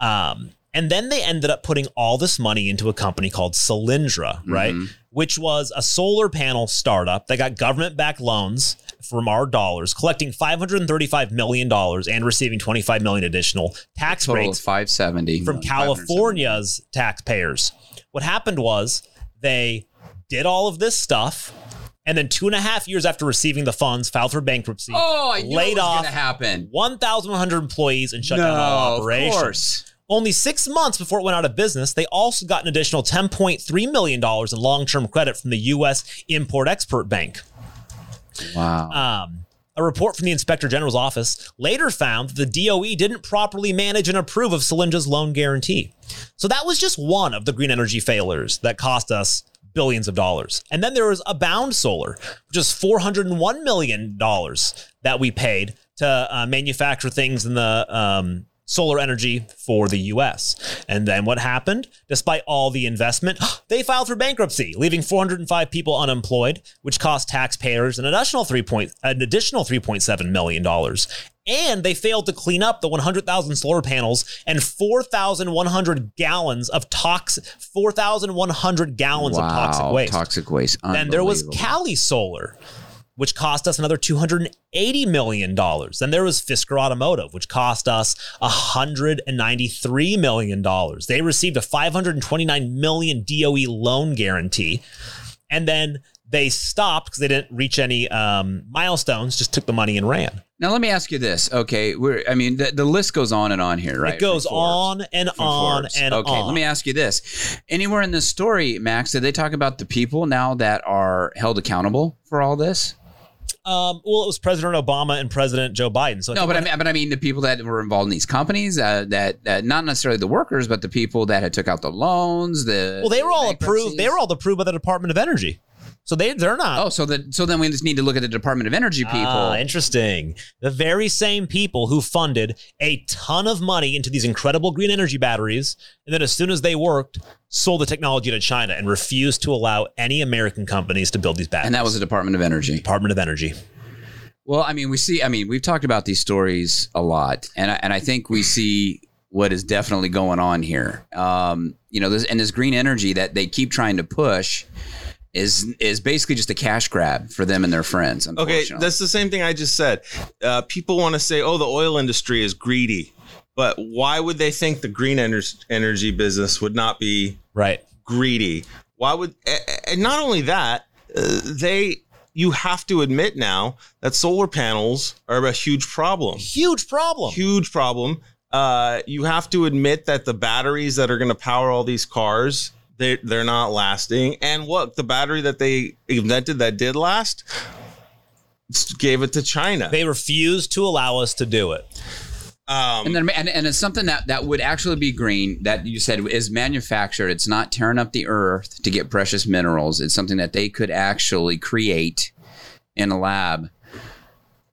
Um, and then they ended up putting all this money into a company called Solyndra, mm-hmm. right? Which was a solar panel startup that got government backed loans from our dollars, collecting $535 million and receiving 25 million additional tax rates of 570 from California's taxpayers. What happened was they did all of this stuff, and then two and a half years after receiving the funds, filed for bankruptcy. Oh, I knew laid it was off going to happen. 1,100 employees and shut no, down all of operations. Only six months before it went out of business, they also got an additional $10.3 million in long term credit from the U.S. Import Export Bank. Wow. Um, a report from the Inspector General's office later found that the DOE didn't properly manage and approve of Solyndra's loan guarantee. So that was just one of the green energy failures that cost us billions of dollars. And then there was Abound Solar, which is $401 million that we paid to uh, manufacture things in the um, solar energy for the US. And then what happened? Despite all the investment, they filed for bankruptcy, leaving 405 people unemployed, which cost taxpayers an additional 3 point, an additional 3.7 million dollars. And they failed to clean up the 100,000 solar panels and 4,100 gallons of toxic 4,100 gallons of toxic Wow, waste. Toxic waste. Then there was. Cali Solar, which cost us another $280 million. Then there was Fisker Automotive, which cost us $193 million. They received a 529 million DOE loan guarantee. And then they stopped because they didn't reach any um, milestones, just took the money and ran. Now let me ask you this. Okay, we're I mean the, the list goes on and on here, right? It goes on and From on Forbes. and okay, on. Okay, let me ask you this. Anywhere in this story, Max, did they talk about the people now that are held accountable for all this? Um, well, it was President Obama and President Joe Biden. So I No, but I mean, but I mean the people that were involved in these companies, uh, that that not necessarily the workers, but the people that had took out the loans. The well, they were all approved. They were all approved by the Department of Energy. So they they're not. Oh, so that so then we just need to look at the Department of Energy people. Ah, interesting. The very same people who funded a ton of money into these incredible green energy batteries, and then as soon as they worked, sold the technology to China and refused to allow any American companies to build these batteries. and that was the Department of Energy. Department of Energy. Well, I mean, we see. I mean, we've talked about these stories a lot, and I, and I think we see what is definitely going on here. Um, you know, this and this green energy that they keep trying to push is is basically just a cash grab for them and their friends. Okay, that's the same thing I just said. Uh, people want to say, "Oh, the oil industry is greedy," but why would they think the green ener- energy business would not be Right. greedy? Why would? a- a- And not only that, uh, they you have to admit now that solar panels are a huge problem. Huge problem. Huge problem. Uh, you have to admit that the batteries that are going to power all these cars they they're not lasting. And look, the battery that they invented that did last gave it to China. They refused to allow us to do it. Um, and then and, and it's something that that would actually be green that you said is manufactured. It's not tearing up the earth to get precious minerals. It's something that they could actually create in a lab.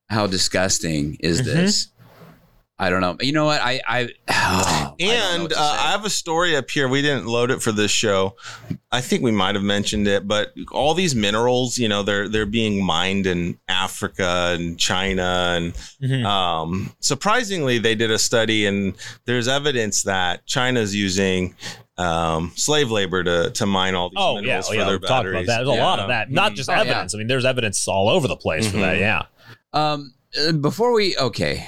How disgusting is Mm-hmm. this? I don't know. You know what? I I, I And what to uh. I have a story up here. We didn't load it for this show. I think we might have mentioned it, but all these minerals, you know, they're they're being mined in Africa and China, and Mhm. um, surprisingly, they did a study, and there's evidence that China's using um, slave labor to to mine all these Oh yeah, minerals oh, for yeah. their We've talked batteries. about that. There's a lot of that. Not just Oh, yeah. evidence. I mean, there's evidence all over the place for that. Mhm. Yeah. Um, uh, before we okay,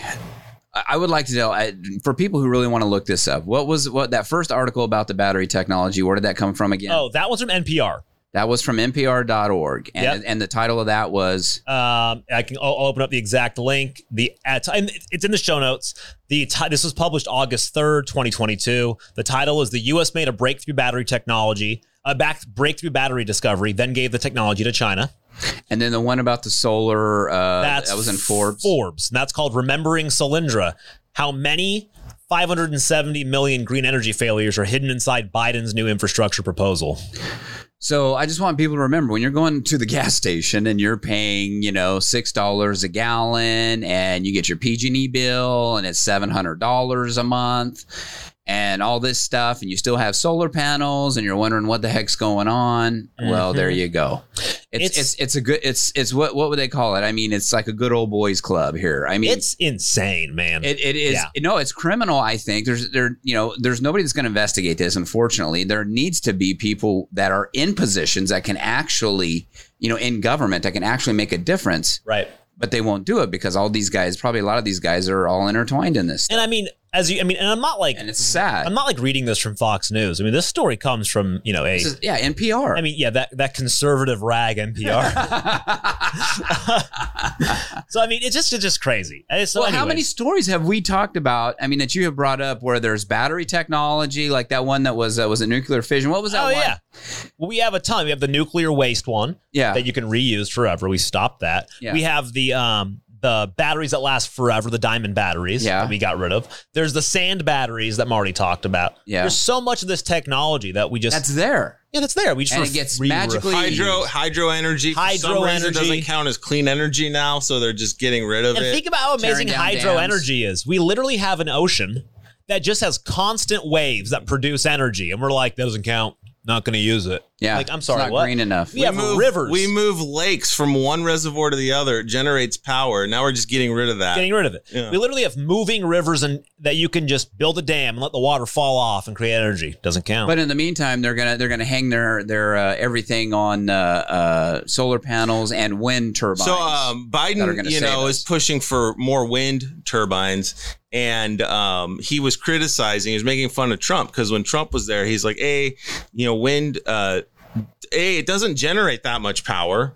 I I would like to know uh, for people who really want to look this up. What was what that first article about the battery technology? Where did that come from again? Oh, that was from NPR. That was from NPR.org, and Yep. and the title of that was Um, I can. I'll, open up the exact link. The at and it's in the show notes. The this was published August third, twenty twenty two. The title is the U.S. made a breakthrough battery technology, a back breakthrough battery discovery, then gave the technology to China. And then the one about the solar. Uh, that was in Forbes. Forbes, and that's called Remembering Solyndra. How many 570 million green energy failures are hidden inside Biden's new infrastructure proposal? So I just want people to remember when you're going to the gas station and you're paying, you know, six dollars a gallon, and you get your PG&E bill, and it's seven hundred dollars a month, and all this stuff, and you still have solar panels, and you're wondering what the heck's going on. Well, there mm-hmm. you go. It's, It's- it's it's a good it's it's what what would they call it? I mean, it's like a good old boys club here. I mean, It's insane, man. it, it is Yeah. no, it's criminal. I think there's there you know there's nobody that's going to investigate this. Unfortunately, there needs to be people that are in positions that can actually you know in government that can actually make a difference, right. but they won't do it because all these guys, probably a lot of these guys, are all intertwined in this, And I mean, as you, I mean, and I'm not like, and it's sad. I'm not like reading this from Fox News. I mean, this story comes from, you know, a, is- yeah, NPR. I mean, yeah, that, that conservative rag NPR. so, I mean, it's just, it's just crazy. So well, how many stories have we talked about? I mean, that you have brought up where there's battery technology, like that one that was uh, was a nuclear fission. What was that? Oh, one? yeah. Well, we have a ton. We have the nuclear waste one yeah. that you can reuse forever. We stopped that. Yeah. We have the, um, the batteries that last forever, the diamond batteries Yeah. that we got rid of. There's the sand batteries that Marty talked about. Yeah. There's so much of this technology that we just That's there. yeah, that's there. We just And it gets re- magically- Hydro hydro energy. For Hydro some reason energy. doesn't count as clean energy now, so they're just getting rid of And it. think about how amazing hydro dams. energy is. We literally have an ocean that just has constant waves that produce energy, and we're like, that doesn't count. Not going to use it. Yeah. Like, I'm It's sorry, not what? green enough. We have move, rivers. We move lakes from one reservoir to the other. It generates power. Now we're just getting rid of that. Getting rid of it. Yeah. We literally have moving rivers and that you can just build a dam and let the water fall off and create energy. Doesn't count. But in the meantime, they're gonna they're gonna hang their their uh, everything on uh, uh, solar panels and wind turbines. So um, that are Biden, gonna you know, us. is pushing for more wind turbines, and um, he was criticizing, he was making fun of Trump because when Trump was there, he's like, "Hey, you know, wind, uh, a it doesn't generate that much power."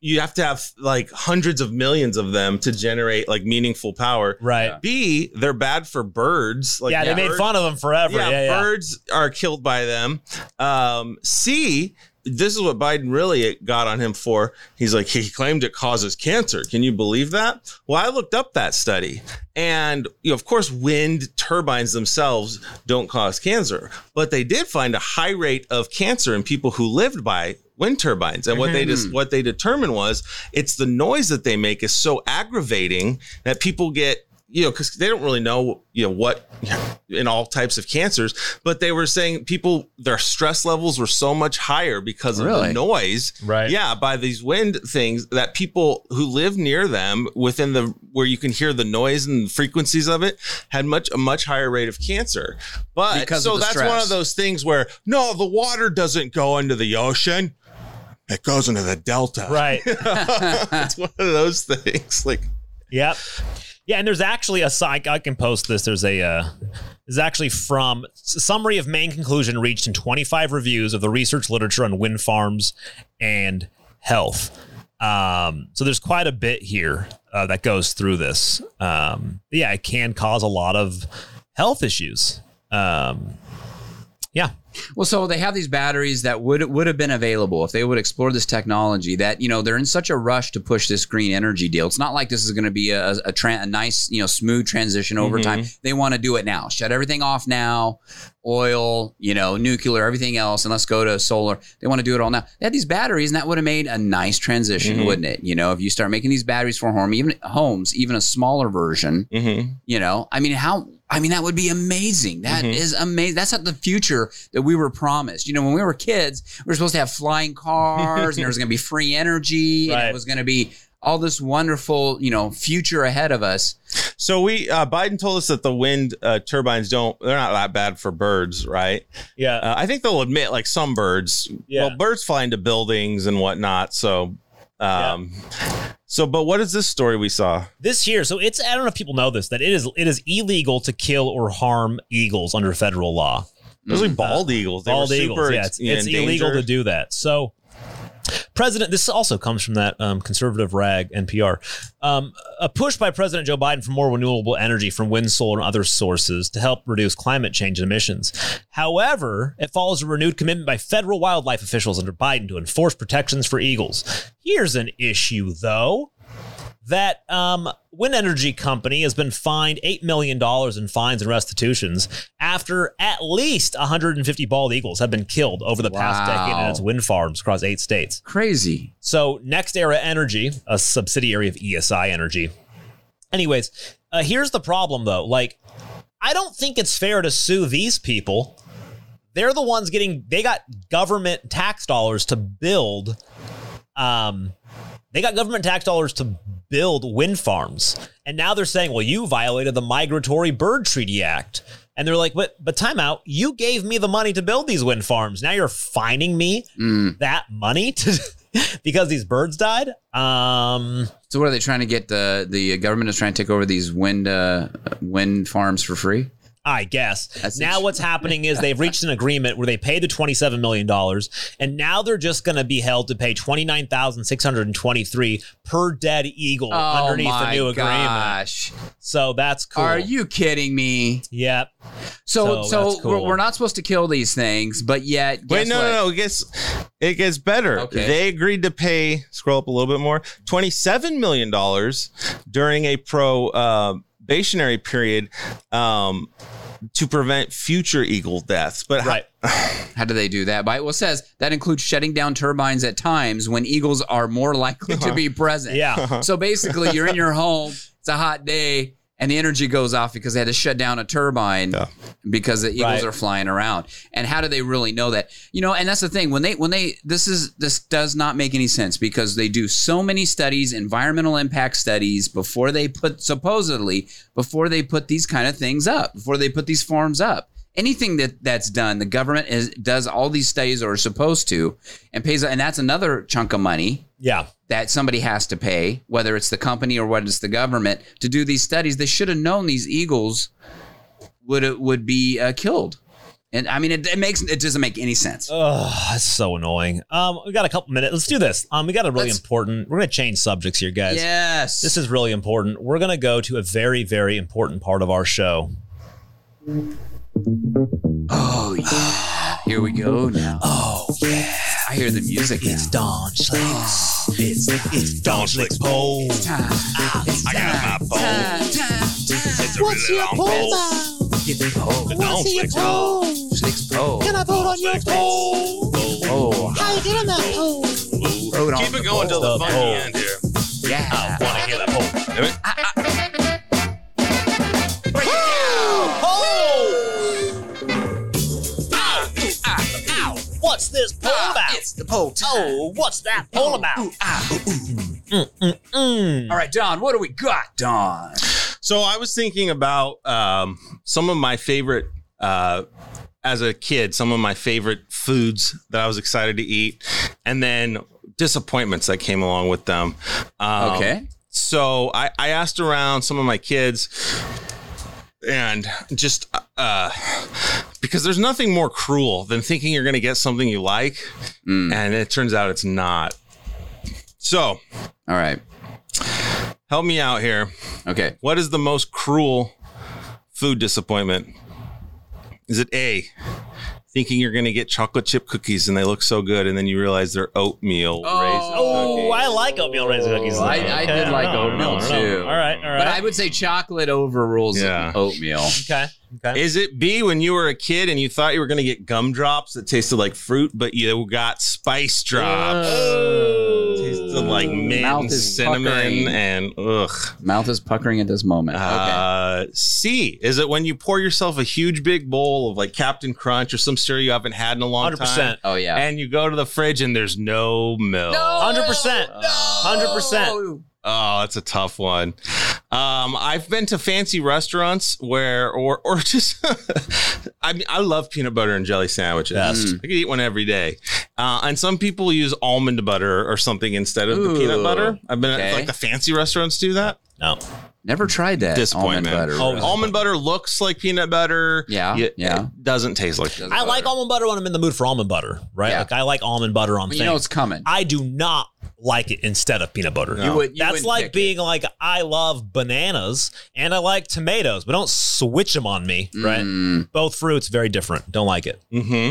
You have to have like hundreds of millions of them to generate like meaningful power. right. B, they're bad for birds. Like yeah, they made fun of them forever. yeah, Yeah, yeah. birds are killed by them. Um, C, this is what Biden really got on him for. He's like, he claimed it causes cancer. Can you believe that? Well, I looked up that study. And, you know, of course, wind turbines themselves don't cause cancer, but they did find a high rate of cancer in people who lived by wind turbines. And what they just mm-hmm. what they determined was it's the noise that they make is so aggravating that people get you know, because they don't really know, you know, what in all types of cancers, but they were saying people their stress levels were so much higher because of Really? the noise, Right. Yeah, by these wind things that people who live near them within the where you can hear the noise and frequencies of it had much a much higher rate of cancer. But Because so of the that's one of those things where no, the water doesn't go into the ocean; it goes into the delta. Right. it's one of those things. Like Yep. Yeah, and there's actually a site I can post this. There's a uh, is actually from summary of main conclusion reached in 25 reviews of the research literature on wind farms and health. Um, so there's quite a bit here uh, that goes through this. Um, yeah, it can cause a lot of health issues. Um, yeah, Well, so they have these batteries that would would have been available if they would explore this technology. That you know they're in such a rush to push this green energy deal. It's not like this is going to be a a, tran a nice you know smooth transition over time. They want to do it now. Shut everything off now. Oil, you know, nuclear, everything else, and let's go to solar. They want to do it all now. They had these batteries, and that would have made a nice transition, wouldn't it? You know, if you start making these batteries for home, even homes, even a smaller version. mhm. You know, I mean, how? I mean, that would be amazing. That is amazing. That's not the future that we were promised. You know, when we were kids, we were supposed to have flying cars, and there was going to be free energy, and it was going to be all this wonderful, you know, future ahead of us. So we uh, Biden told us that the wind uh, turbines don't they're not that bad for birds, right? yeah. Uh, I think they'll admit like some birds. Yeah. Well, birds fly into buildings and whatnot. So, um, so but what is this story we saw? this year so it's i don't know if people know this that it is it is illegal to kill or harm eagles under federaal law Those are mm-hmm. bald eagles. They bald eagles yeah it's, you it's illegal to do that so President, this also comes from that um, conservative rag NPR. Um, a push by President Joe Biden for more renewable energy from wind, solar, and other sources to help reduce climate change emissions. However, it follows a renewed commitment by federal wildlife officials under Biden to enforce protections for eagles. Here's an issue, though that um, wind energy company has been fined $8 million in fines and restitutions after at least 150 bald eagles have been killed over the past decade in its wind farms across eight states. Crazy. So, NextEra Energy, a subsidiary of ESI Energy. Anyways, uh, here's the problem though. Like, I don't think it's fair to sue these people. They're the ones getting, they got government tax dollars to build, um, they got government tax dollars to build wind farms. And now they're saying, well, you violated the Migratory Bird Treaty Act. And they're like, but, but time out. You gave me the money to build these wind farms. Now you're fining me Mm. that money to because these birds died. Um, So what are they trying to get? The the government is trying to take over these wind uh, wind farms for free. I guess. That's now what's happening is they've reached an agreement where they pay the $27 million and now they're just going to be held to pay 29623 per dead eagle oh underneath oh the my new agreement. gosh! So that's cool. Are you kidding me? Yep. So So so, that's we're, we're not supposed to kill these things, but yet Wait, no, what? no, no. It gets it gets better. Okay. They agreed to pay. Scroll up a little bit more. Twenty-seven million dollars during a uh, probationary period um, to prevent future eagle deaths. But how- Right. How do they do that? By well, it says that includes shutting down turbines at times when eagles are more likely to be present. Yeah. So basically, you're in your home. It's a hot day, and the energy goes off because they had to shut down a turbine Yeah. because the eagles Right. are flying around. And how do they really know that? You know, and that's the thing when they when they this is this does not make any sense because they do so many studies, environmental impact studies before they put supposedly before they put these kind of things up, before they put these farms up. Anything that that's done, the government is does all these studies or supposed to, and pays, and that's another chunk of money Yeah. that somebody has to pay, whether it's the company or whether it's the government, to do these studies. They should have known these eagles would would be uh, killed. And I mean, it, it makes it doesn't make any sense. Oh, that's so annoying. Um, we got a couple minutes. Let's do this. Um, we got a really Let's- important. We're gonna change subjects here, guys. yes, This is really important. We're gonna go to a very, very important part of our show. Oh yeah, here we go now. Oh yeah, I hear the music now. Don Shlicks. Oh, it's it's Don Shlick's pole. Time. It's I got my pole. time, time. It's a really long pole. Get the pole. What's your pole? Shlick's pole. Oh, Can I vote on your poll? Oh, How you doing that poll? Vote on Keep it going till the pole. funny end here. yeah. I wanna hear that pole? What's this pole about? It's the pole. time. Oh, what's that pole about? Ooh, ah, ooh, ooh. Mm. All right, Don, what do we got, Don? So I was thinking about um, some of my favorite, uh, as a kid, some of my favorite foods that I was excited to eat, and then disappointments that came along with them. Um, Okay. So I, I asked around some of my kids, and just uh, because there's nothing more cruel than thinking you're going to get something you like, Mm. and it turns out it's not. So All right. help me out here. Okay. What is the most cruel food disappointment? Is it A, thinking you're going to get chocolate chip cookies and they look so good, and then you realize they're oatmeal Oh. raisin Oh, cookies? I like oatmeal raisin oh. cookies. I, I Okay, did like don't know, oatmeal I don't know. too. All right, all right. But I would say chocolate overrules Yeah. oatmeal. okay, okay. Is it B when you were a kid and you thought you were going to get gumdrops that tasted like fruit, but you got spice drops? tasted like mint Mouth is cinnamon puckering. and ugh. Mouth is puckering at this moment. okay. Uh, C is it when you pour yourself a huge big bowl of like Captain Crunch or some cereal you haven't had in a long 100%. time? Oh yeah. And you go to the fridge and there's no milk. Hundred percent. Hundred percent. Oh, that's a tough one. Um, I've been to fancy restaurants where, or, or just, I mean, I love peanut butter and jelly sandwiches. Yes. I could eat one every day. Uh, and some people use almond butter or something instead of the peanut butter. I've been okay. at like the fancy restaurants do that. No. Never tried that Disappointment. almond butter. Oh, really. Almond butter looks like peanut butter. Yeah, It- yeah. It doesn't taste like Doesn't I like almond butter when I'm in the mood for almond butter, right? Yeah. Like I like almond butter on But things. you know it's coming. I do not like it instead of peanut butter. No. You would. You That's like pick being like I love bananas and I like tomatoes, but don't switch them on me, right? Mm. Both fruits very different. Don't like it. hmm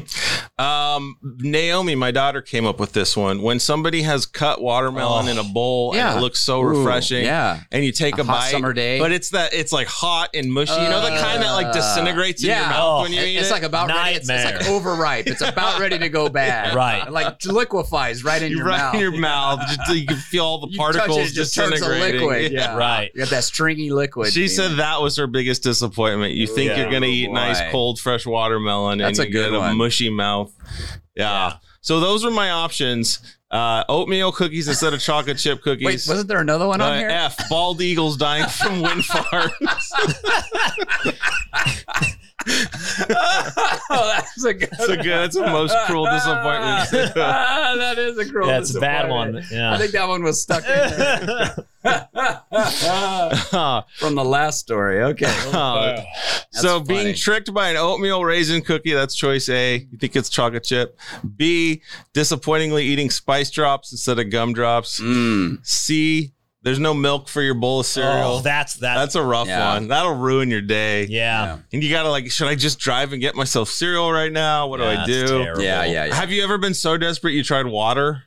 Um, Naomi, my daughter, came up with this one. When somebody has cut watermelon Oh. in a bowl Yeah. and it looks so Ooh, refreshing, yeah. and you take A a, bite, summer day. but it's that it's like hot and mushy. you know the kind that like disintegrates in yeah. your mouth Oh, when you eat It- it's it. like about ready. It's, it's like Nightmare. overripe. It's about ready to go bad. Right. It, like liquefies right in you your right mouth. in your mouth, just you can feel all the You touch particles it, it just turns to disintegrating. liquid. Yeah. Right. You got that stringy liquid. She feeling. said that was her biggest disappointment. You think Yeah. you're gonna eat Boy. nice cold fresh watermelon That's and a you good get a one. mushy mouth. Yeah. Yeah. So those are my options. Uh, oatmeal cookies instead of chocolate chip cookies. Wait, wasn't there another one on Uh, here? F. Bald eagles dying from wind farms. oh, that's a good. That's a good. That's a most cruel disappointment. too. that is a cruel. Yeah, it's a bad one. Yeah. I think that one was stuck in there from the last story. Okay. Uh, so That's being tricked by an oatmeal raisin cookie, that's choice A. You think it's chocolate chip. B, disappointingly eating spice drops instead of gum drops. Mm. C, there's no milk for your bowl of oh, cereal. Oh, that's that. that's a rough Yeah. one. That'll ruin your day. yeah. And you gotta like, should I just drive and get myself cereal right now? What do I do? terrible. Yeah, yeah, yeah. Have you ever been so desperate you tried water?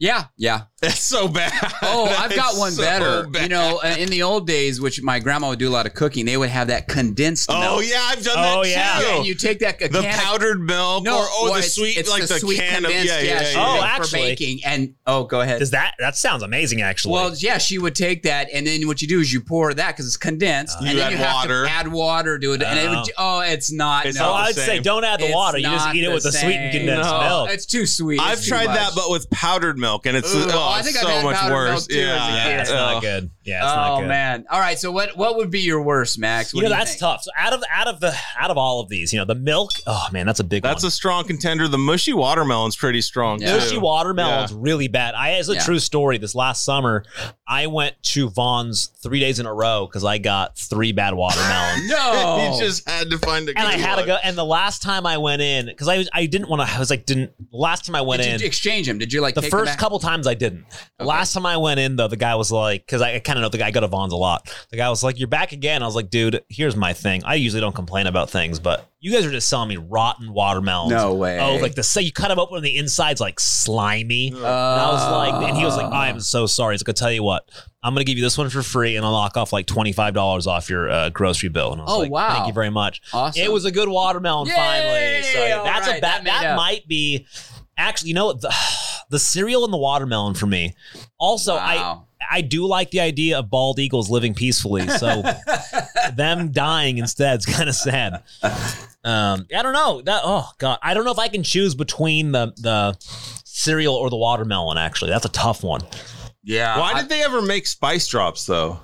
Yeah, yeah. It's so bad. Oh, I've got one so better. You know, uh, in the old days, which my grandma would do a lot of cooking, they would have that condensed milk. Oh milk. yeah, I've done Oh, that yeah. too. Yeah, and you take that the can of- powdered milk, no, or oh, well, the it's- sweet, it's like the, sweet can of condensed, yeah, yeah, she yeah. Oh, actually. for baking. And oh, go ahead. Does that that sounds amazing actually? Well, yeah, she would take that, and then what you do is you pour that because it's condensed, You and then add you have water. to add water to it, and it would. Oh, it's not. It's no, oh, I'd the say don't add the It's water. You just eat it with the sweet and condensed milk. it's too sweet. I've tried that, but with powdered milk, and it's Ooh, oh, I think I've so had much powdered worse. milk, too, as a yeah, yeah, kid. it's not good. Yeah, it's oh not good. man! All right, so what what would be your worst, Max? What You know do that's think? tough. So out of out of the out of all of these, you know, the milk. Oh man, that's a big That's one. a strong contender. The mushy watermelon's pretty strong. Yeah. too. Mushy watermelon's really bad. I it's a Yeah. true story. This last summer, I went to Vaughn's three days in a row because I got three bad watermelons. No, you just had to find a. And I good had to go. And the last time I went in, because I was, I didn't want to. I was like, didn't. Last time I went Did in, you exchange them? Did you like the take first back? Couple times I didn't. Okay. last time I went in though, the guy was like, because I kind of know the guy I go to Vaughn's a lot. The guy was like, "You're back again." I was like, "Dude, here's my thing. I usually don't complain about things, but you guys are just selling me rotten watermelons. No way. Oh, like the say you cut them open and the inside's like slimy." Uh, And I was like, and he was like, I am so sorry. He's like, I'll tell you what, I'm gonna give you this one for free, and I'll knock off like twenty five dollars off your uh, grocery bill. And I was Oh, like, wow. thank you very much. awesome. It was a good watermelon Yay! finally. So All that's right, a that bad. That, might be actually. You know? The, the cereal and the watermelon for me. Also, I I do like the idea of bald eagles living peacefully. So them dying instead is kind of sad. Um, I don't know. That oh god, I don't know if I can choose between the the cereal or the watermelon. Actually, that's a tough one. yeah. Why I- did they ever make spice drops though?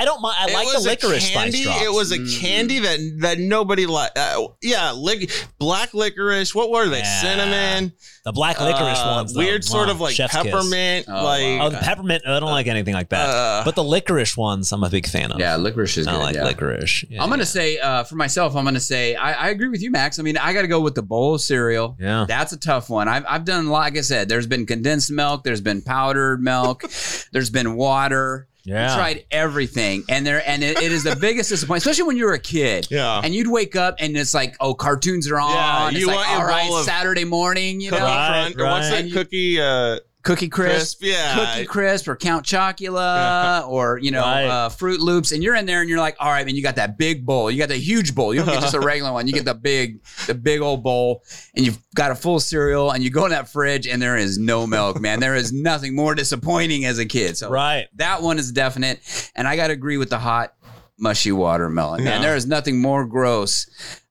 I don't mind. I It like the a licorice candy, spice drops. It was a Mm. candy that that nobody liked. Uh, yeah, lic- black licorice. What were they? Yeah. Cinnamon. the black licorice uh, ones. though. Weird sort Wow, of like chef's peppermint. Oh, like Oh, the peppermint. I don't like anything like that. Uh, but the licorice ones, I'm a big fan of. yeah, licorice is I good. like yeah. licorice. Yeah, I'm gonna yeah. say uh, for myself, I'm gonna say I, I agree with you, Max. I mean, I got to go with the bowl of cereal. Yeah. That's a tough one. I've, I've done, like I said, there's been condensed milk, there's been powdered milk, there's been water. Yeah. I tried everything, and there, and it, it is the biggest disappointment, especially when you were a kid. Yeah. And you'd wake up, and it's like, oh, cartoons are on. Yeah, it's you like, want all right, Saturday morning, you know, Right, or what's right. that And you- cookie? Uh, Cookie Crisp. crisp. Yeah. Cookie Crisp or Count Chocula or you know Right. uh, Froot Loops, and you're in there and you're like, all right, man, you got that big bowl, you got the huge bowl. You don't get just a regular one, you get the big, the big old bowl, and you've got a full cereal, and you go in that fridge, and there is no milk, man. There is nothing more disappointing as a kid. So Right. that one is definite, and I got to agree with the hot, mushy watermelon. Man, Yeah. there is nothing more gross.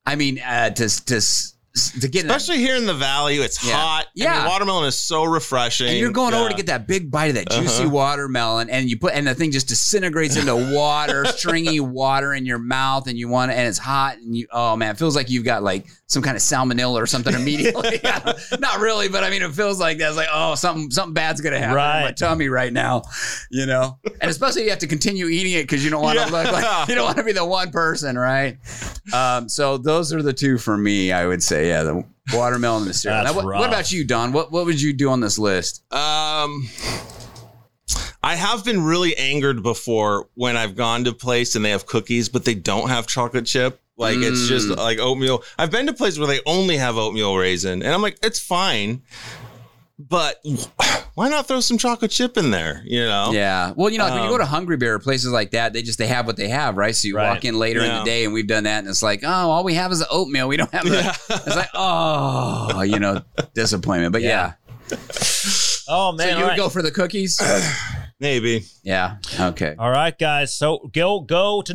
I mean, uh, to to s- to get in that Especially here in the valley, it's Yeah. hot. and Yeah. the watermelon is so refreshing. and you're going over to get that big bite of that juicy Uh-huh. watermelon, and you put and the thing just disintegrates into water, stringy water in your mouth, and you want it and it's hot, and you oh man, it feels like you've got like some kind of salmonella or something immediately. Not really, but I mean, it feels like that's like oh something something bad's gonna happen in my Right. tummy right now, you know. And especially you have to continue eating it because you don't want to Yeah. look like you don't want to be the one person, right? Um, so those are the two for me. I would say, yeah, the watermelon and the cereal. Now, what, what about you, Don? What what would you do on this list? Um, I have been really angered before when I've gone to place and they have cookies, but they don't have chocolate chip. Like it's just Mm. like oatmeal. I've been to places where they only have oatmeal raisin, and I'm like, it's fine, but why not throw some chocolate chip in there? You know? Yeah. Well, you know, like when you go Um, to Hungry Bear or places like that, they just they have what they have, right? So you Right. walk in later in the day, and we've done that, and it's like, oh, all we have is the oatmeal. We don't have the. Yeah. It's like, oh, you know, disappointment. But yeah, Oh so man! you would right. go for the cookies. Maybe. yeah. Okay. All right, guys. So go go to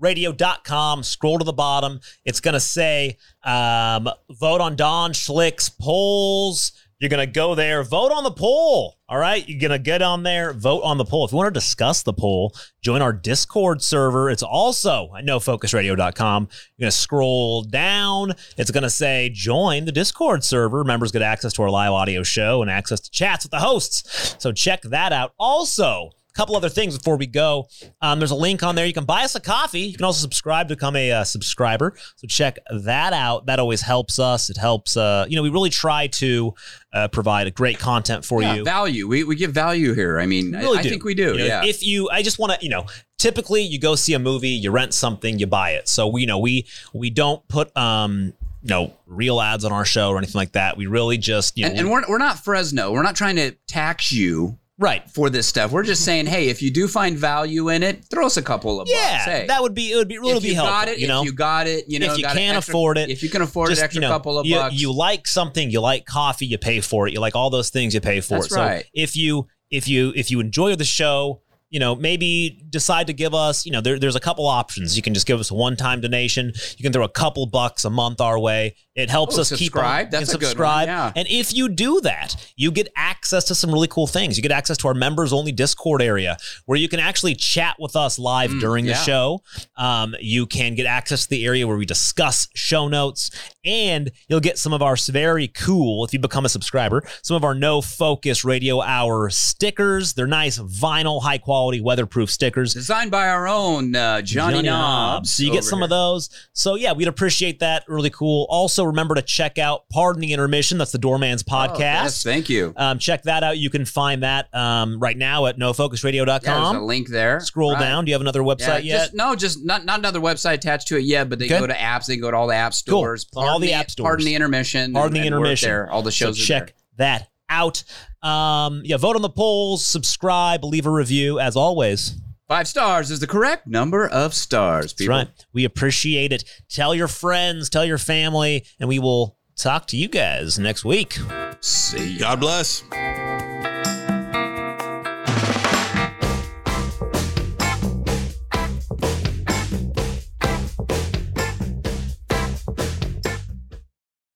nofocusradio.com, scroll to the bottom. It's going to say um, vote on Don Shlick's polls. You're going to go there, vote on the poll. All right. You're going to get on there, vote on the poll. If you want to discuss the poll, join our Discord server. It's also at nofocusradio.com. You're going to scroll down. It's going to say join the Discord server. Members get access to our live audio show and access to chats with the hosts. So check that out. Also, couple other things before we go. Um, there's a link on there. You can buy us a coffee. You can also subscribe to become a uh, subscriber. So check that out. That always helps us. It helps. Uh, you know, we really try to uh, provide a great content for Yeah, you. value. We, we give value here. I mean, We I, really I think we do. You know, yeah. If you, I just want to, you know, typically you go see a movie, you rent something, you buy it. So we, you know, we we don't put um, you know, real ads on our show or anything like that. We really just, you know, and, and we're, we're not Fresno. We're not trying to tax you right. for this stuff. We're just mm-hmm. saying, hey, if you do find value in it, throw us a couple of Yeah, bucks. Hey, that would be it. Would be really if be you helpful. got it, you know, if you got it, you know, if you can't extra- afford it, if you can afford just, it, extra you know, couple of you, bucks. you like something, you like coffee, you pay for it. You like all those things, you pay for That's it. So right. if you if you if you enjoy the show, you know, maybe decide to give us, you know, there, there's a couple options. You can just give us a one-time donation. You can throw a couple bucks a month our way. It helps Oh, us keep on. subscribe. That's a good one, yeah. And if you do that, you get access to some really cool things. You get access to our members only Discord area where you can actually chat with us live during the Mm, show. Um, you can get access to the area where we discuss show notes, and you'll get some of our very cool, if you become a subscriber, some of our no focus radio hour stickers. They're nice vinyl, high quality, weatherproof stickers. Designed by our own uh, Johnny, Knobs. So you get some here. of those. So yeah, we'd appreciate that. Really cool. Also, remember to check out Pardon the Intermission. That's the Doorman's Oh, podcast. yes, thank you. Um, check that out. You can find that um, right now at Yeah, there's a link there. Scroll Right. down. Do you have another Yeah, website yet? Just, no, just not not another website attached to it yet, but they Okay. go to apps. They go to all the app stores. On all the app stores. Pardon the intermission. Pardon and- the intermission. There, all the shows so are check there. that out. Um, yeah, vote on the polls, subscribe, leave a review. As always, Five stars is the correct number of stars. that's right. We appreciate it. Tell your friends, tell your family, and we will talk to you guys next week. See ya. God bless.